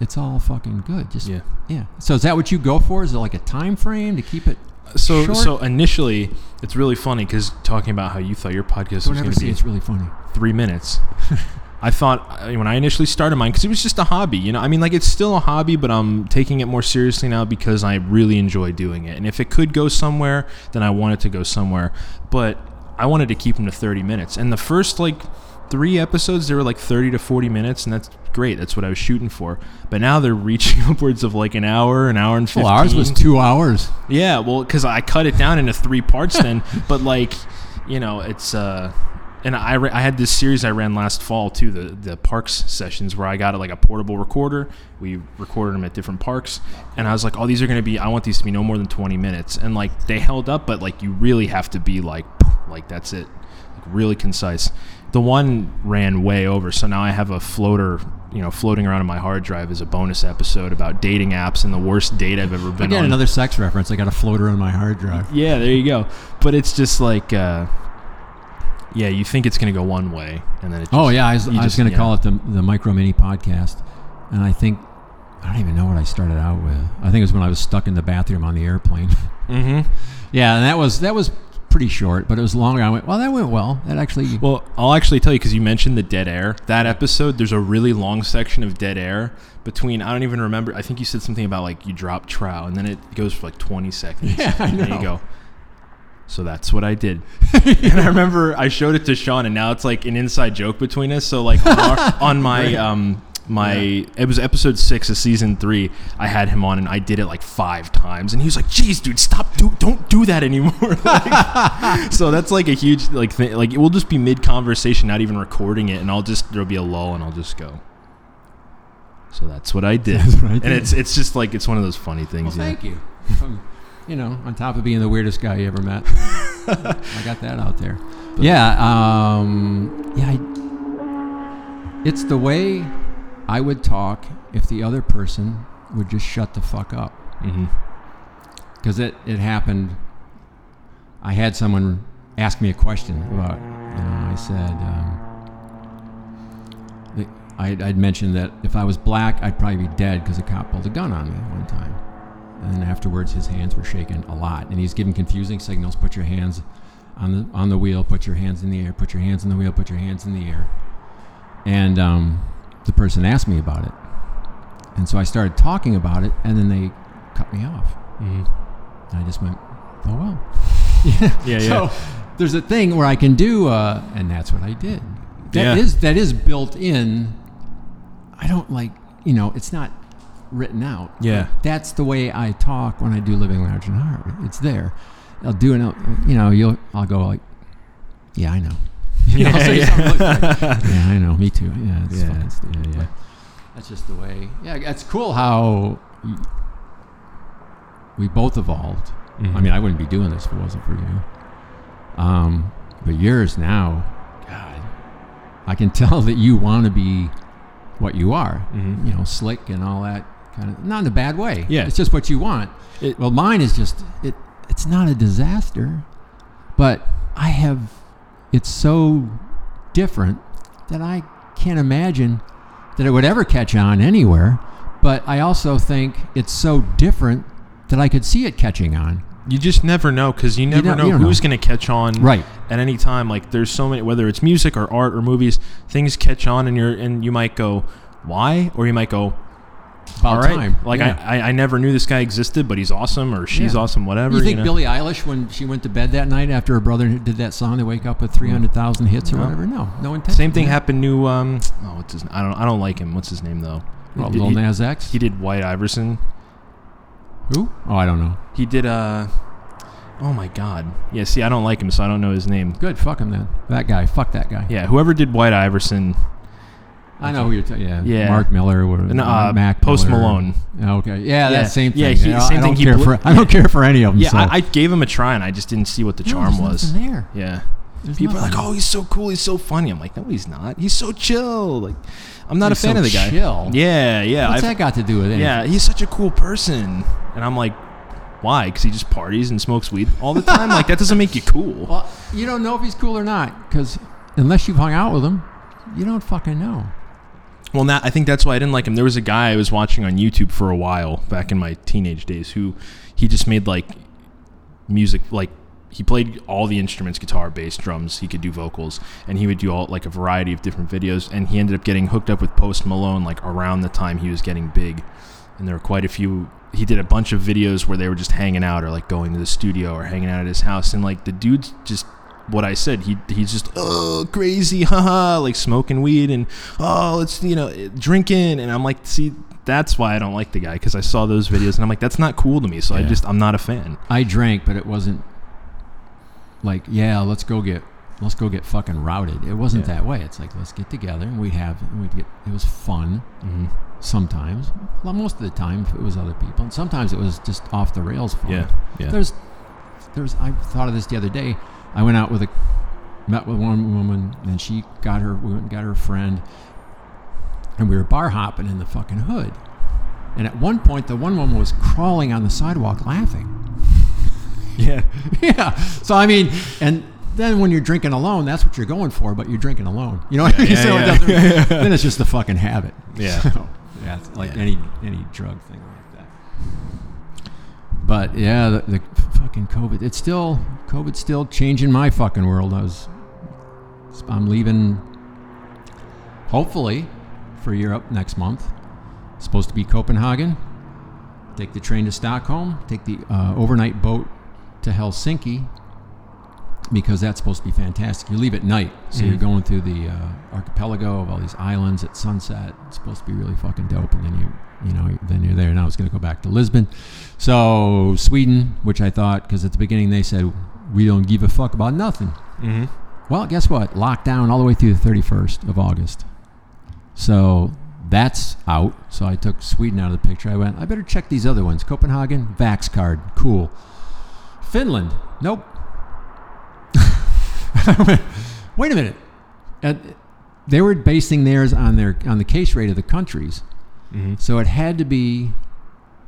It's all fucking good." Just Yeah. yeah. So is that what you go for? Is it like a time frame to keep it? So Short? so initially, it's really funny because talking about how you thought your podcast was Don't going ever to be it's really funny. three minutes. I thought when I initially started mine because it was just a hobby, you know. I mean, like it's still a hobby, but I'm taking it more seriously now because I really enjoy doing it. And if it could go somewhere, then I want it to go somewhere. But I wanted to keep them to 30 minutes. And the first like three episodes, they were like 30 to 40 minutes, and that's great. That's what I was shooting for. But now they're reaching upwards of like an hour, an hour and 15. Well, ours was two hours. Yeah, well, because I cut it down into three parts then, but like, you know, it's uh, and I ra- I had this series I ran last fall too, the the parks sessions where I got like a portable recorder. We recorded them at different parks, and I was like, oh, these are gonna be. I want these to be no more than twenty minutes, and like they held up, but like you really have to be like, like that's it, like really concise. The one ran way over, so now I have a floater. You know, floating around in my hard drive is a bonus episode about dating apps and the worst date I've ever been Again, on. another sex reference. I got a floater on my hard drive. Yeah, there you go. But it's just like, uh, yeah, you think it's gonna go one way, and then it. Just, Oh yeah, I was, was just- going to yeah. call it the the micro mini podcast, and I think I don't even know what I started out with. I think it was when I was stuck in the bathroom on the airplane. Mm-hmm. yeah, and that was that was pretty short, but it was longer. I went, well, that went well. That actually. Well, I'll actually tell you because you mentioned the dead air. That episode, there's a really long section of dead air between. I don't even remember. I think you said something about like you drop trow, and then it goes for like 20 seconds. Yeah, I And There know. you go. So that's what I did. and I remember I showed it to Sean, and now it's like an inside joke between us. So like on, our, on my um my it was episode six of season three. I had him on, and I did it like five times, and he was like, "Geez, dude, stop! Do, don't do that anymore." Like, so that's like a huge like thing. Like it will just be mid conversation, not even recording it, and I'll just there'll be a lull, and I'll just go. So that's what I did, what I and it's it's just like it's one of those funny well, things. yeah. thank you. You know, on top of being the weirdest guy you ever met, I got that out there. yeah, um, yeah. I, it's the way I would talk if the other person would just shut the fuck up. because it, it happened. I had someone ask me a question about, you know, I said, um, I'd, I'd mentioned that if I was black, I'd probably be dead because a cop pulled a gun on me one time. And then afterwards, his hands were shaking a lot, and he's giving confusing signals. Put your hands on the on the wheel. Put your hands in the air. Put your hands in the wheel. Put your hands in the air. And um, the person asked me about it, and so I started talking about it, and then they cut me off. hmm And I just went, oh well. Yeah, yeah. So there's a thing where I can do, uh, and that's what I did. That Yeah. is that is built in. I don't like, you know, it's not written out. Yeah. That's the way I talk when I do living large and hard. It's there. I'll do it. You know, you'll. I'll go like, yeah, I know. You know, I'll Yeah, like, yeah, I know. Me too. Yeah, it's Yeah, fucking stupid. yeah, yeah. That's just the way. Yeah, it's cool how we both evolved. Mhm. I mean, I wouldn't be doing this if it wasn't for you. Um, but yours now, God, I can tell that you want to be what you are. Mhm. You know, slick and all that kind of. Not in a bad way. Yeah. it's just what you want. It- well, mine is just it. It's not a disaster, but I have. It's so different that I can't imagine that it would ever catch on anywhere. But I also think it's so different that I could see it catching on. You just never know because you never don't- know you don't who's going to catch on Right. at any time. Like there's so many, whether it's music or art or movies, things catch on, and you're and you might go, why, or you might go, About all right, time. like Yeah. I, I I never knew this guy existed, but he's awesome, or she's Yeah. awesome, whatever. You think know? Billie Eilish, when she went to bed that night after her brother did that song, they wake up with three hundred thousand hits or No. whatever? No, no intention. Same thing Yeah. happened to um. Oh, what's his? I don't. I don't like him. What's his name though? Well, He- Lil he, Nas X. he did White Iverson. Who? Oh, I don't know. He did uh. Oh my God. Yeah. See, I don't like him, so I don't know his name. Good. Fuck him then. That guy. Fuck that guy. Yeah. Whoever did White Iverson. I know who you're talking. Yeah. Yeah. Mark Miller or No, uh, Mac Post Miller. Malone. Okay. Yeah, Yeah. that same thing. Yeah, he- know, same I thing, don't he care blew- for. I don't care for any of them. Yeah, so. I, I gave him a try, and I just didn't see what the charm was. there. Yeah. There's People are like, "Oh, he's so cool. He's so funny." I'm like, "No, he's not. He's so chill." Like, I'm not He's a fan so of the guy. chill? Yeah, yeah. What's I've- that got to do with anything? yeah, he's such a cool person, and I'm like, why? Because he just parties and smokes weed all the time. like that doesn't make you cool. Well, you don't know if he's cool or not because unless you've hung out with him, you don't fucking know. Well, I think that's why I didn't like him. There was a guy I was watching on YouTube for a while back in my teenage days who he just made like music like he played all the instruments guitar bass drums he could do vocals and he would do all like a variety of different videos and he ended up getting hooked up with post malone like around the time he was getting big and there were quite a few he did a bunch of videos where they were just hanging out or like going to the studio or hanging out at his house and like the dude's just what I said he he's just oh crazy haha like smoking weed and oh let's you know drinking and I'm like see that's why I don't like the guy because I saw those videos and I'm like that's not cool to me so I just I'm not a fan I drank, but it wasn't like, yeah, let's go get let's go get fucking routed. It wasn't Yeah. that way. It's like let's get together and we have and we'd get it was fun mm-hmm. sometimes. Well, most of the time it was other people. And sometimes it was just off the rails fun. yeah yeah There's there's I thought of this the other day. I went out with a met with one woman and she got her we went and got her friend and we were bar hopping in the fucking hood. And at one point the one woman was crawling on the sidewalk laughing. yeah yeah. So I mean, and then when you're drinking alone, that's what you're going for. But you're drinking alone. You know what I mean? yeah, so yeah. it then it's just a fucking habit. Yeah. So, yeah. psychopath, like Yeah. any any drug thing like that. But yeah, the, the fucking COVID. It's still COVID's still changing my fucking world. I was, I'm leaving. Hopefully, for Europe next month. Supposed to be Copenhagen. Take the train to Stockholm. Take the uh, overnight boat to Helsinki because that's supposed to be fantastic. You leave at night, so you're Mhm. going through the uh, archipelago of all these islands at sunset. It's supposed to be really fucking dope, and then you, you know, then you're there. Now it's going to go back to Lisbon. So Sweden, which I thought, because at the beginning they said we don't give a fuck about nothing. Mm-hmm. Well, guess what? Lockdown all the way through the 31st of August. So that's out. So I took Sweden out of the picture. I went, I better check these other ones. Copenhagen, Vax card, cool. Finland, nope. I went, Wait a minute. Uh, they were basing theirs on their on the case rate of the countries, Mm-hmm. so it had to be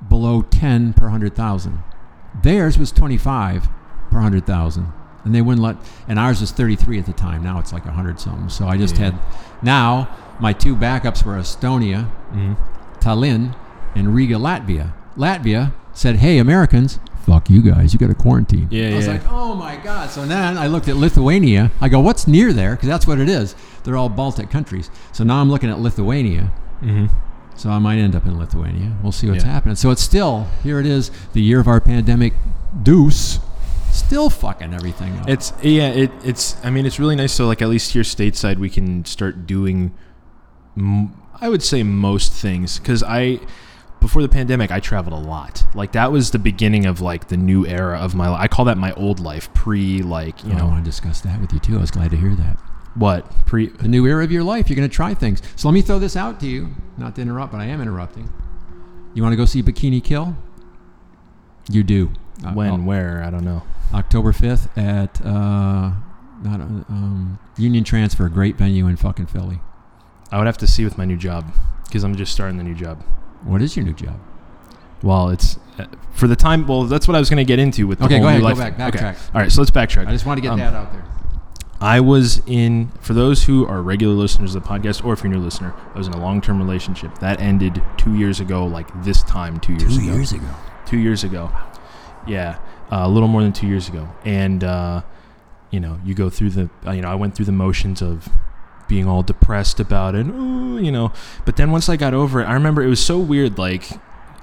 below 10 per 100,000. Theirs was 25 per 100,000. And they wouldn't let, and ours was 33 at the time. Now it's like 100 something. So I just Yeah. had, now my two backups were Estonia, Mm-hmm. Tallinn, and Riga, Latvia. Latvia said, hey, Americans, fuck you guys. You got to quarantine. Yeah, I was yeah. like, oh my God. So then I looked at Lithuania. I go, what's near there? Because that's what it is. They're all Baltic countries. So now I'm looking at Lithuania. Mm-hmm. So I might end up in Lithuania. We'll see what's Yeah. happening. So it's still here. It is the year of our pandemic. Deuce, still fucking everything up. It's yeah, it it's. I mean, it's really nice. So like at least here stateside, we can start doing. m- I would say most things because I. Before the pandemic, I traveled a lot. Like that was the beginning of like the new era of my life. I call that my old life, pre like you oh, I know I want to discuss that with you too. I was glad to hear that. What pre. The new era of your life. You're going to try things. So let me throw this out to you. Not to interrupt, but I am interrupting. You want to go see Bikini Kill? You do. Uh, When, well, where, I don't know. October 5th at uh, not uh, um, Union Transfer, great venue in fucking Philly. I would have to see with my new job because I'm just starting the new job. What is your new job? Well, it's uh, for the time. Well, that's what I was going to get into with the Okay, whole go ahead, go back, Okay. backtrack. All right, so let's backtrack. I just want to get Um, that out there. I was in, for those who are regular listeners of the podcast, or if you're a new listener, I was in a long term relationship. That ended two years ago, like this time, two years ago. years ago. Two years ago. Yeah, uh, a little more than two years ago. And, uh, you know, you go through the, uh, you know, I went through the motions of being all depressed about it, ooh, you know. But then once I got over it, I remember it was so weird, like,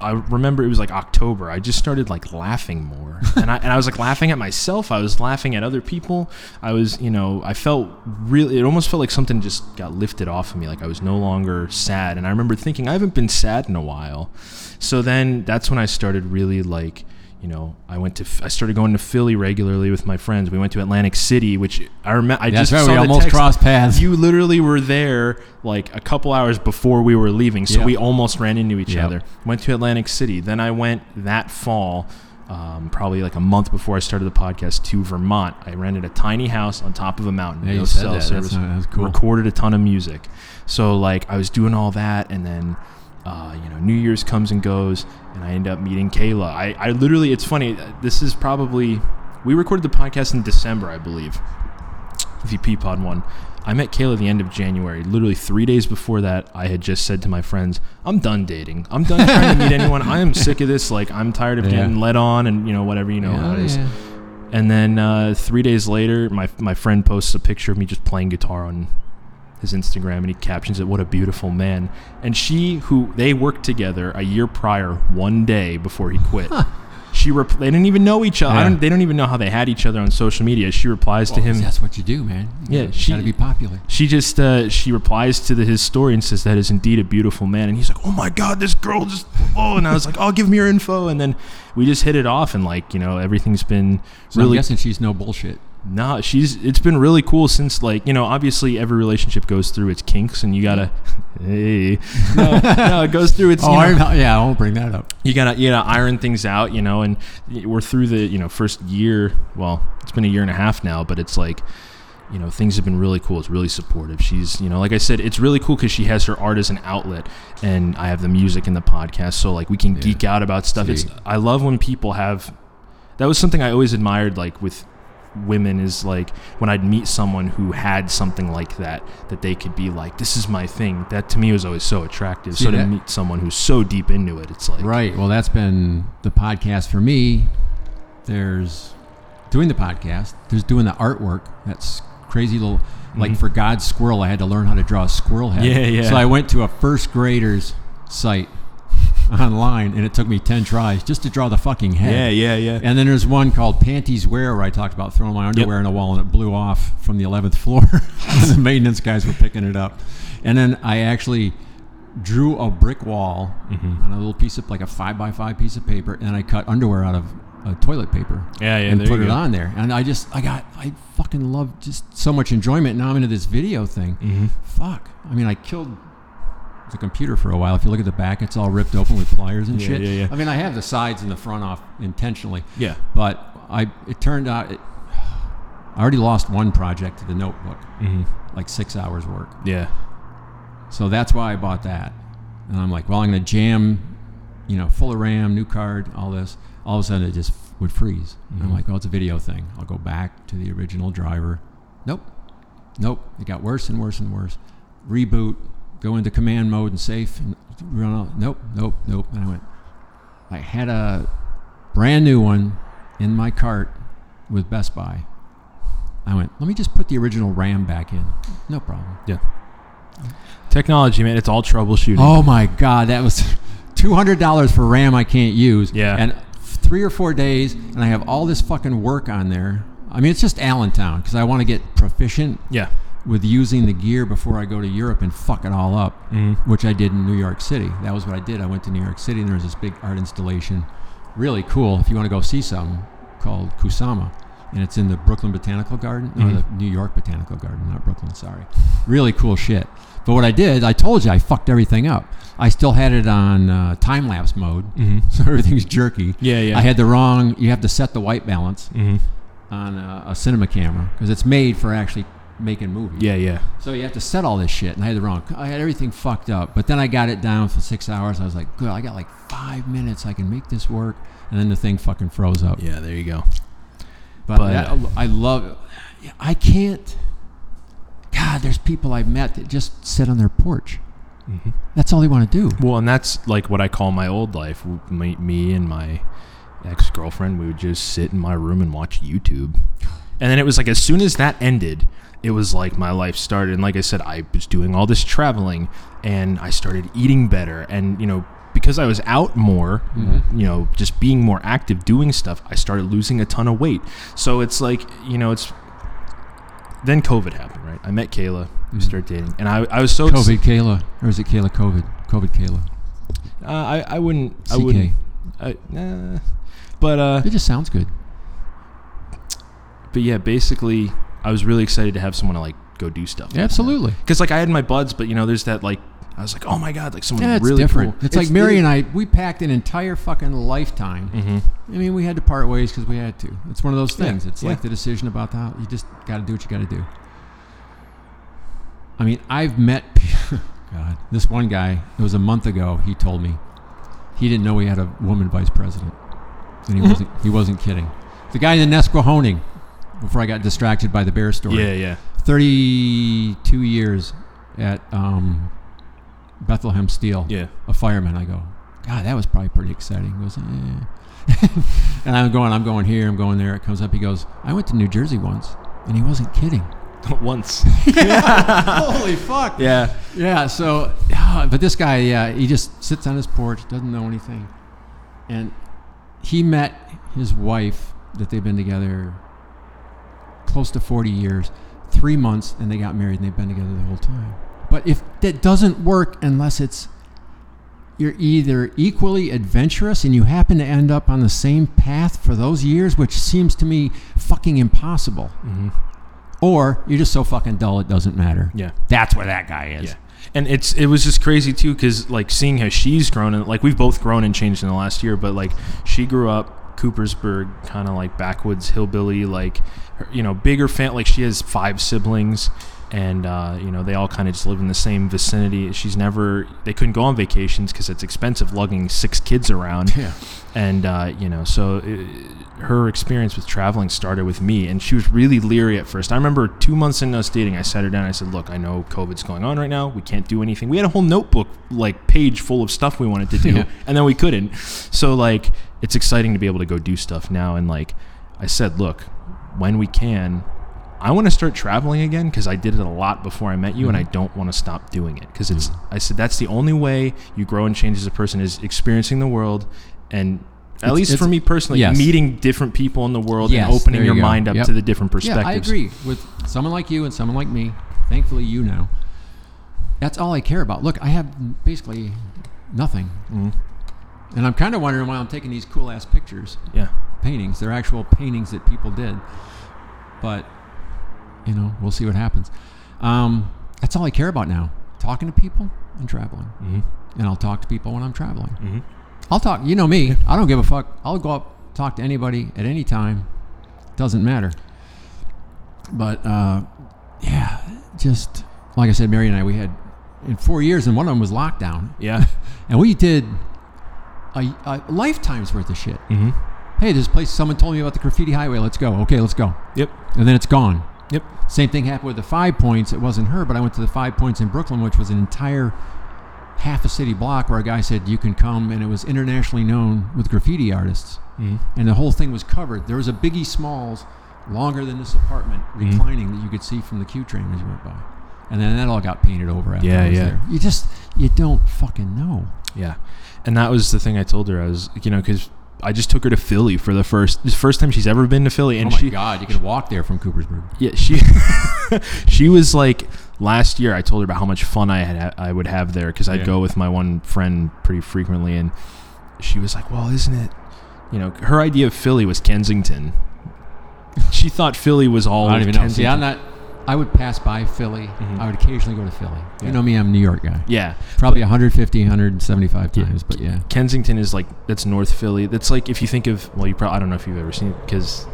I remember it was like October. I just started like laughing more, and I and I was like laughing at myself. I was laughing at other people. I was, you know, I felt really. It almost felt like something just got lifted off of me. Like I was no longer sad. And I remember thinking I haven't been sad in a while. So then that's when I started really like, you know, I went to. I started going to Philly regularly with my friends. We went to Atlantic City, which I remember. I That's just right. saw We the almost text. crossed paths. You literally were there like a couple hours before we were leaving, so Yeah. we almost ran into each Yep. other. Went to Atlantic City. Then I went that fall, um, probably like a month before I started the podcast, to Vermont. I rented a tiny house on top of a mountain. Yeah, no you said cell that. service. That's, not, that's cool. Recorded a ton of music. So like I was doing all that, and then. Uh, you know, New Year's comes and goes, and I end up meeting Kayla. I, I literally, it's funny. This is probably, we recorded the podcast in December, I believe the Peapod one. I met Kayla the end of January. Literally three days before that, I had just said to my friends, "I'm done dating. I'm done trying to meet anyone. I am sick of this. Like, I'm tired of Yeah. getting led on, and you know, whatever you know how it is." yeah. And then uh, three days later, my my friend posts a picture of me just playing guitar on his Instagram, and he captions it, "What a beautiful man." And she, who they worked together a year prior, one day before he quit. She rep- they didn't even know each other. I Yeah. don't, they don't even know how they had each other on social media. She replies to him. That's what you do, man. Yeah, you she- got to be popular. She just uh, she replies to the, his story and says that is indeed a beautiful man, and he's like, oh my god, this girl just oh, and I was like, oh, give me your info, and then we just hit it off, and like you know everything's been So I'm really guessing she's no bullshit. No, she's it's been really cool since like you know obviously every relationship goes through its kinks, and you gotta hey no no it goes through its Oh, you I, know, yeah, I won't bring that up. you gotta you gotta iron things out, you know, and we're through the you know first year. Well, it's been a year and a half now, but it's like you know things have been really cool. It's really supportive. She's you know like I said, it's really cool because she has her art as an outlet, and I have the music and the podcast, so like we can Yeah. geek out about stuff. It's I love when people have. That was something I always admired, like with women is like when I'd meet someone who had something like that that they could be like this is my thing that to me was always so attractive See so to meet someone who's so deep into it it's like Right. Well, that's been the podcast for me. There's doing the podcast. There's doing the artwork. That's crazy little. Like Mhm. for God's squirrel, I had to learn how to draw a squirrel head. Yeah, yeah. So I went to a first grader's site online, and it took me ten tries just to draw the fucking head. yeah yeah yeah And then there's one called Panties Wear where I talked about throwing my underwear in a wall and it blew off from the 11th floor. the maintenance guys were picking it up. And then I actually drew a brick wall Mhm. on a little piece of like a five by five piece of paper, and I cut underwear out of uh, toilet paper yeah yeah and put it go. on there. And I just, I got, I fucking love just so much enjoyment. Now I'm into this video thing. Mhm. Fuck. I mean, I killed the computer for a while. If you look at the back, it's all ripped open with pliers and Yeah, shit. yeah, yeah. I mean, I have the sides and the front off intentionally, yeah but I it turned out it, I already lost one project to the notebook, mm-hmm. like six hours work. yeah So that's why I bought that. And I'm like, well, I'm going to jam, you know, full of RAM, new card, all this. All of a sudden, it just would freeze. And I'm like, oh, it's a video thing. I'll go back to the original driver. Nope. Nope. It got worse and worse and worse. Reboot, go into command mode and safe, and run out. Nope, nope, nope. And I went, I had a brand new one in my cart with Best Buy. I went, let me just put the original RAM back in. No problem. Yeah. Technology man it's all troubleshooting Oh my God, that was two hundred dollars for RAM I can't use. Yeah. and three or four days, and I have all this fucking work on there. I mean, it's just Allentown because I want to get proficient yeah with using the gear before I go to Europe and fuck it all up, Mhm. which I did in New York City. That was what I did. I went to New York City, and there was this big art installation, really cool. If you want to go see something, called Kusama, and it's in the Brooklyn Botanical Garden, no, Mhm. the New York Botanical Garden, not Brooklyn. Sorry, really cool shit. But what I did, I told you, I fucked everything up. I still had it on uh, time lapse mode, Mhm. so everything's jerky. yeah yeah I had the wrong. You have to set the white balance Mhm. on a, a cinema camera because it's made for actually making movies. yeah yeah So you have to set all this shit, and I had the wrong. I had everything fucked up, but then I got it down for six hours. I was like, good, I got like five minutes. I can make this work, and then the thing fucking froze up. yeah there you go But, But- that, I love. I can't. God, there's people I've met that just sit on their porch. Mhm. That's all they want to do. Well, and that's like what I call my old life. Me, me and my ex girlfriend, we would just sit in my room and watch YouTube. And then it was like as soon as that ended, it was like my life started. And like I said, I was doing all this traveling and I started eating better. And, you know, because I was out more, Mhm. you know, just being more active, doing stuff, I started losing a ton of weight. So it's like, you know, it's. Then COVID happened, right? I met Kayla, we Mhm. started dating, and I, I was so COVID, Kayla, or is it Kayla? COVID, COVID, Kayla. Uh, I I wouldn't I wouldn't I, nah. but uh It just sounds good. but yeah basically I was really excited to have someone to like go do stuff Yeah, Absolutely. because like I had my buds but you know there's that like I was like oh my god like someone Yeah, it's really different. cool It's, like Mary and I. We packed an entire fucking lifetime. hmm I mean, we had to part ways because we had to. It's one of those Yeah, things. It's yeah. like the decision about the house. You just got to do what you got to do. I mean, I've met. God, this one guy. It was a month ago. He told me he didn't know he had a woman vice president, and he wasn't. He wasn't kidding. The guy in the Nesquehoning. Before I got distracted by the bear story. yeah yeah 32 years at um, Bethlehem Steel yeah a fireman. I go, God, that was probably pretty exciting. He goes, eh. and I'm going, I'm going here, I'm going there. It comes up. He goes, I went to New Jersey once, and he wasn't kidding. once Holy fuck! yeah Yeah. So, but this guy, yeah, he just sits on his porch, doesn't know anything, and he met his wife that they've been together close to 40 years, three months, and they got married, and they've been together the whole time. But if that doesn't work unless it's you're either equally adventurous and you happen to end up on the same path for those years, which seems to me fucking impossible, hmm or you're just so fucking dull it doesn't matter. yeah That's where that guy is. Yeah. And it's it was just crazy too because like seeing how she's grown and like we've both grown and changed in the last year, but like she grew up Coopersburg, kind of like backwoods hillbilly, like you know bigger fan. Like she has five siblings, and uh, you know they all kind of just live in the same vicinity. She's never they couldn't go on vacations because it's expensive lugging six kids around. Yeah. and uh, you know so uh her experience with traveling started with me and she was really leery at first i remember two months into us dating i sat her down and i said look i know covid's going on right now we can't do anything we had a whole notebook like page full of stuff we wanted to do Yeah. and then we couldn't so like it's exciting to be able to go do stuff now and like i said look when we can I want to start traveling again because I did it a lot before I met you, and I Mm-hmm. don't want to stop doing it because it's. I said that's the only way you grow and change as a person is experiencing the world, and at It's- least for me personally, yes. meeting different people in the world Yes, and opening your go. mind up Yep. to the different perspectives. Yeah, I agree with someone like you and someone like me. Thankfully, you know. That's all I care about. Look, I have basically nothing, Mhm. And I'm kind of wondering why I'm taking these cool ass pictures, Yeah, paintings. They're actual paintings that people did, but you know, we'll see what happens. Um, that's all I care about now: talking to people and traveling. hmm And I'll talk to people when I'm traveling. hmm I'll talk. You know me. I don't give a fuck. I'll go up, talk to anybody at any time. Doesn't matter. But uh, yeah, just like I said, Mary and I, we had in four years, and one of them was lockdown, yeah. and we did a, a lifetime's worth of shit. hmm Hey, this place. Someone told me about the graffiti highway. Let's go. Okay, let's go. Yep. And then it's gone. Yep. Same thing happened with the Five Points. It wasn't her, but I went to the Five Points in Brooklyn, which was an entire half a city block where a guy said you can come, and it was internationally known with graffiti artists, hmm and the whole thing was covered. There was a Biggie Smalls, longer than this apartment, Mhm. reclining that you could see from the Q train as you went by, and then that all got painted over. After Yeah, I was yeah. There. You just you don't fucking know. Yeah, and that was the thing I told her. I was, you know, because I just took her to Philly for the first, the first time she's ever been to Philly, and oh my she, God, you could walk there from Coopersburg. Yeah, she she was like last year. I told her about how much fun I had I would have there because I'd Yeah. go with my one friend pretty frequently, and she was like, "Well, isn't it?" You know, her idea of Philly was Kensington. She thought Philly was all. I don't even know. See, I'm not. I would pass by Philly. Mhm. I would occasionally go to Philly. Yeah. You know me, I'm a New York guy. Yeah, Probably 150, 175 Yeah. times, but yeah. Kensington is like that's North Philly. That's like if you think of well, you probably I don't know if you've ever seen it because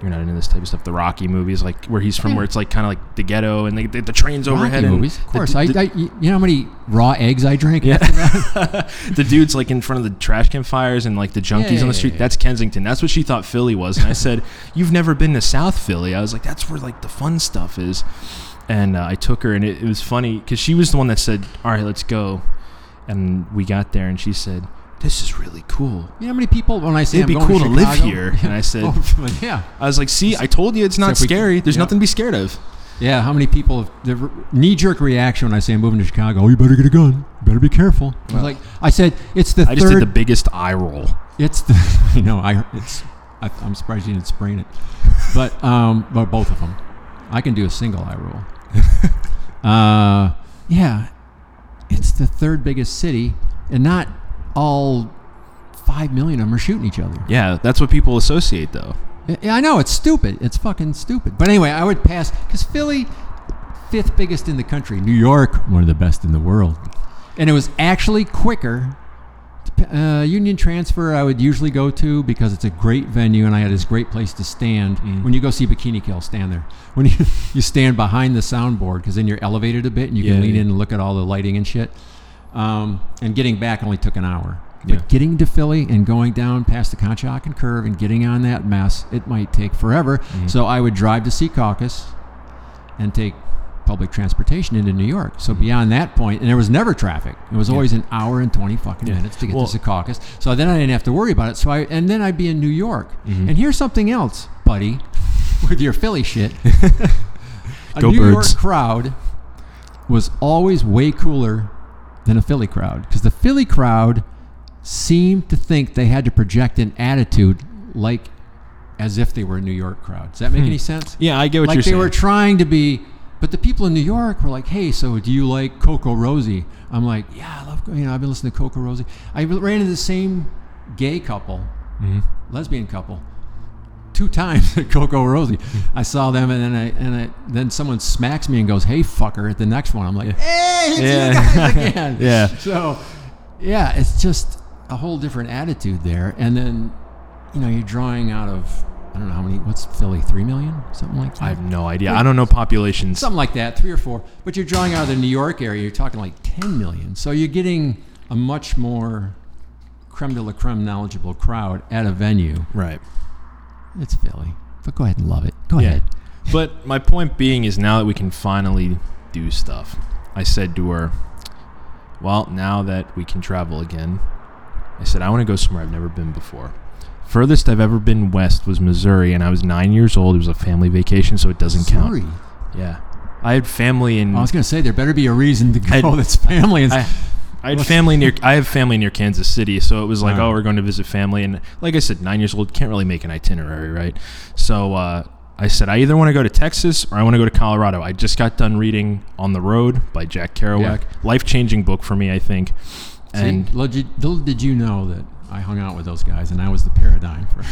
you're not into this type of stuff. The Rocky movies, like where he's from, Yeah. where it's like kind of like the ghetto and the, the, the trains overhead. Rocky and movies, of course. the- I, the- I, you know how many raw eggs I drank? Yeah. after that? the dudes like in front of the trash can fires and like the junkies Yeah, on the yeah, street. yeah. That's Kensington. That's what she thought Philly was. And I said, "You've never been to South Philly." I was like, "That's where like the fun stuff is." And uh, I took her, and it, it was funny because she was the one that said, "All right, let's go." And we got there, and she said, "This is really cool." You know how many people when I say It'd I'm be cool to live here. And I said- Oh, yeah, I was like, "See, I told you it's not we- scary. There's yeah. nothing to be scared of." yeah. How many people? have- The knee jerk reaction when I say I'm moving to Chicago. Oh, you better get a gun. You better be careful. I was like I said, it's the I just did third. the biggest eye roll. It's the you know I it's I, I'm surprised you didn't sprain it, but um but both of them, I can do a single eye roll. uh, yeah, it's the third biggest city, and not all five million of them are shooting each other. Yeah, that's what people associate though. Yeah, I know it's stupid. It's fucking stupid. But anyway, I would pass because Philly, fifth biggest in the country. New York, one of the best in the world, and it was actually quicker. Uh, Union Transfer, I would usually go to because it's a great venue, and I had this great place to stand. Mm. When you go see Bikini Kill, stand there. When you you stand behind the soundboard, because then you're elevated a bit, and you can lean yeah. in and look at all the lighting and shit. Um, and getting back only took an hour. But Yeah. getting to Philly and going down past the Conshohocken Curve and getting on that mess, it might take forever. Mhm. So I would drive to Secaucus and take public transportation into New York. So beyond that point, and there was never traffic. It was Yeah. always an hour and twenty fucking Yeah. minutes to get Well- to Secaucus. So then I didn't have to worry about it. So I and then I'd be in New York. Mhm. And here's something else, buddy, with your Philly shit. a Go New Birds. York crowd was always way cooler than a Philly crowd because the Philly crowd seemed to think they had to project an attitude like as if they were a New York crowd. Does that make Hmm. any sense? Yeah, I get what like you're saying. Like they were trying to be, but the people in New York were like, "Hey, so do you like Coco Rosie?" I'm like, "Yeah, I love. You know, I've been listening to Coco Rosie." I ran into the same gay couple, Mhm. lesbian couple, two times at Coco Rosie. I saw them, and then I and I, then someone smacks me and goes, "Hey, fucker!" At the next one, I'm like, "Hey, it's Yeah. you guys again." Yeah. So, yeah, it's just a whole different attitude there, and then you know you're drawing out of I don't know how many. What's Philly? Three million, something like that. I have no idea. I don't know populations. something like that, three or four. But you're drawing out of the New York area. You're talking like 10 million. So you're getting a much more creme de la creme knowledgeable crowd at a venue. Right. It's Philly, but go ahead and love it. Go Yeah. ahead. But my point being is now that we can finally do stuff, I said to her, well, now that we can travel again, I said, I want to go somewhere I've never been before. Furthest I've ever been west was Missouri, and I was nine years old. It was a family vacation, so it doesn't Sorry. count. Yeah. I had family in. I was going to say there better be a reason to go I- that's family. And I, I had family near. I have family near Kansas City, so it was like, Wow. oh, we're going to visit family, and like I said, nine years old, can't really make an itinerary, right? So uh, I said, I either want to go to Texas or I want to go to Colorado. I just got done reading On the Road by Jack Kerouac, life changing book for me, I think. And See, little did, little did you know that I hung out with those guys and I was the paradigm for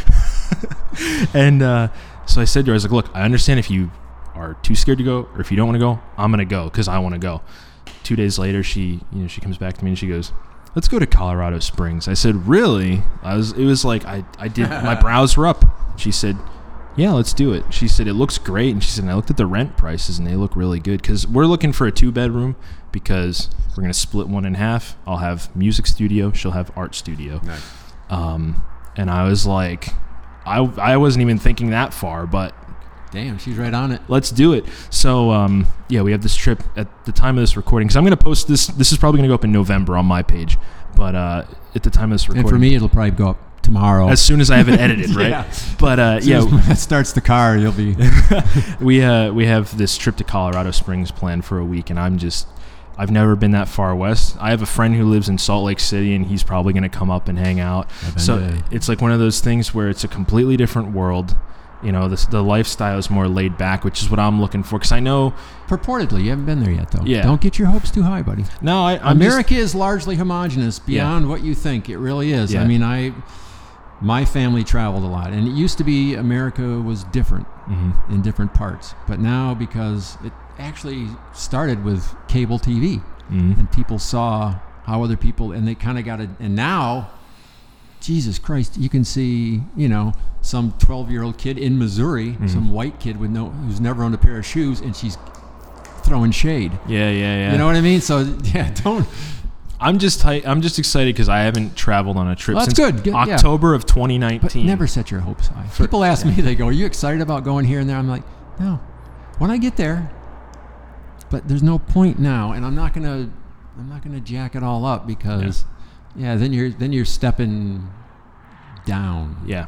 and uh, so I said to her, I was like, look, I understand if you are too scared to go or if you don't want to go, I'm gonna go because I want to go. Two days later, she you know she comes back to me and she goes, let's go to Colorado Springs. I said, really? I was it was like I I did my brows were up. She said. Yeah, let's do it. She said it looks great, and she said and I looked at the rent prices, and they look really good because we're looking for a two bedroom because we're gonna split one in half. I'll have music studio, she'll have art studio. Um, and I was like, I, I wasn't even thinking that far, but Damn, she's right on it. let's do it. So, um, yeah, we have this trip at the time of this recording because I'm going to post this. This is probably going to go up in November on my page, but uh, at the time of this recording, And for me, it'll probably go up tomorrow. as soon as I have it edited, right? Yeah. But uh, As soon yeah, as that starts the car, you'll be. we uh, we have this trip to Colorado Springs planned for a week, and I'm just I've never been that far west. I have a friend who lives in Salt Lake City, and he's probably going to come up and hang out. So it's like one of those things where it's a completely different world. You know, this, the lifestyle is more laid back, which is what I'm looking for. Because I know, Purportedly, you haven't been there yet, though. Yeah. Don't get your hopes too high, buddy. no, I, I'm just- America is largely homogenous beyond what you think. It really is. Yeah. I mean, I my family traveled a lot, and it used to be America was different Mhm. in different parts, but now because it actually started with cable TV, Mhm. and people saw how other people, and they kind of got it, and now. Jesus Christ! You can see, you know, some 12-year-old kid in Missouri, Mm-hmm. some white kid with no, who's never owned a pair of shoes, and she's throwing shade. yeah, yeah, yeah. You know what I mean? So yeah, don't. I'm just I'm just excited because I haven't traveled on a trip Well, that's since good. Good, yeah. October of But 2019. never set your hopes high. People ask me, they go, "Are you excited about going here and there?" I'm like, "No." When I get there, but there's no point now, and I'm not gonna, I'm not gonna jack it all up because, yeah, then you're then you're stepping down. Yeah.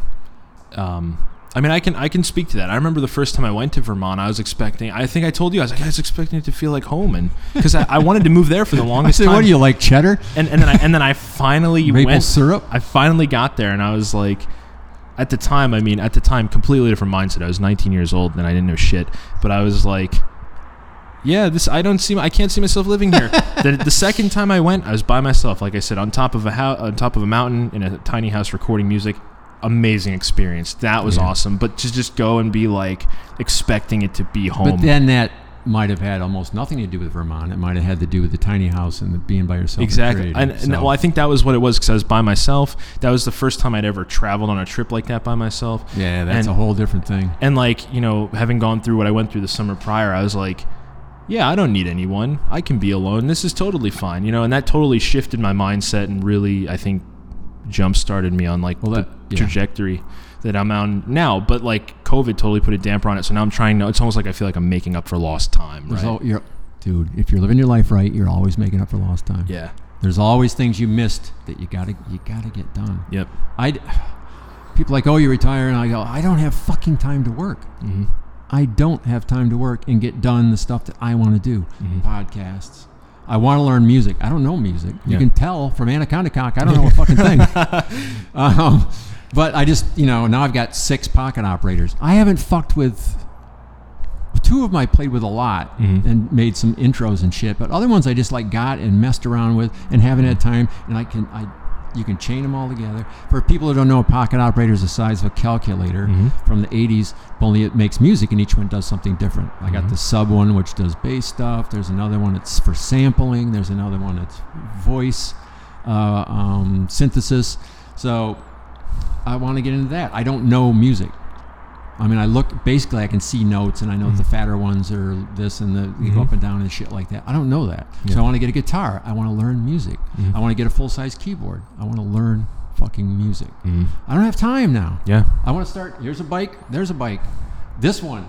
Um, I mean, I can I can speak to that. I remember the first time I went to Vermont, I was expecting. I think I told you I was like I was expecting it to feel like home, and because I, I wanted to move there for the longest said, time. "What do you like, cheddar, and and then I and then I finally maple went. syrup?" I finally got there, and I was like, at the time, I mean, at the time, completely different mindset. I was 19 years old, and I didn't know shit. But I was like, yeah, this I don't see, I can't see myself living here. the, the second time I went, I was by myself, like I said, on top of a house, on top of a mountain in a tiny house, recording music. Amazing experience. That was Yeah. awesome. But to just go and be like expecting it to be home. But then that might have had almost nothing to do with Vermont. It might have had to do with the tiny house and the being by yourself. Exactly. And, and So- well, I think that was what it was because I was by myself. That was the first time I'd ever traveled on a trip like that by myself. yeah, that's and- a whole different thing. And like, you know, having gone through what I went through the summer prior, I was like, yeah, I don't need anyone. I can be alone. This is totally fine, you know, and that totally shifted my mindset and really, I think, jump started me on like Well, the that- yeah. trajectory that I'm on now. But like COVID totally put a damper on it. So now I'm trying to, it's almost like I feel like I'm making up for lost time, right? al- you're, dude, if you're living your life right, you're always making up for lost time. yeah. There's always things you missed that you gotta you gotta get done. Yep. I people like, oh, you retire, and I go, I don't have fucking time to work. hmm I don't have time to work and get done the stuff that I want to do. Mhm. Podcasts. I want to learn music. I don't know music. You can tell from Anaconda Cock. I don't know a fucking thing. um, but I just, you know, now I've got six pocket operators. I haven't fucked with. Two of them I played with a lot Mhm. and made some intros and shit. But other ones I just like got and messed around with and haven't had time. And I can, I, you can chain them all together. For people who don't know, a pocket operator is the size of a calculator Mhm. from the 80s, only it makes music and each one does something different. I got Mhm. the sub one, which does bass stuff. There's another one that's for sampling. There's another one that's voice uh, um, synthesis. So I want to get into that. I don't know music. I mean, I look basically, I can see notes, and I know Mm-hmm. the fatter ones are this and the go up and down and shit like that. I don't know that, Yeah. so I want to get a guitar. I want to learn music. Mhm. I want to get a full size keyboard. I want to learn fucking music. Mhm. I don't have time now. Yeah. I want to start. Here's a bike. There's a bike. This one,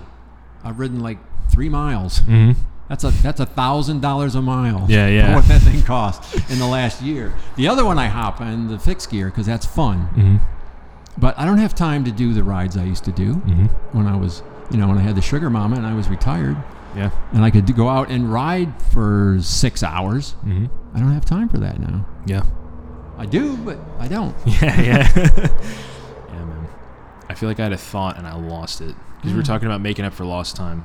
I've ridden like three miles. Mm-hmm. That's a that's a thousand dollars a mile. Yeah, yeah. For what that thing cost in the last year. The other one I hop on the fixed gear because that's fun. But I don't have time to do the rides I used to do Mm-hmm. when I was, you know, when I had the sugar mama and I was retired, Yeah. and I could go out and ride for six hours. Mm-hmm. I don't have time for that now. Yeah. I do, but I don't. Yeah, yeah. yeah, man. I feel like I had a thought and I lost it. Because we were talking about making up for lost time.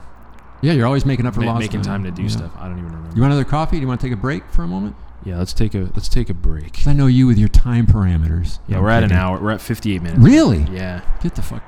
Yeah, you're always making up for Ma- lost making time to do Yeah. stuff. I don't even remember. You want another coffee? Do you want to take a break for a moment? Yeah, let's take a let's take a break. 'Cause I know you with your time parameters. Yeah, we're at an hour. We're at 58 minutes. Really? Yeah. Get the fuck.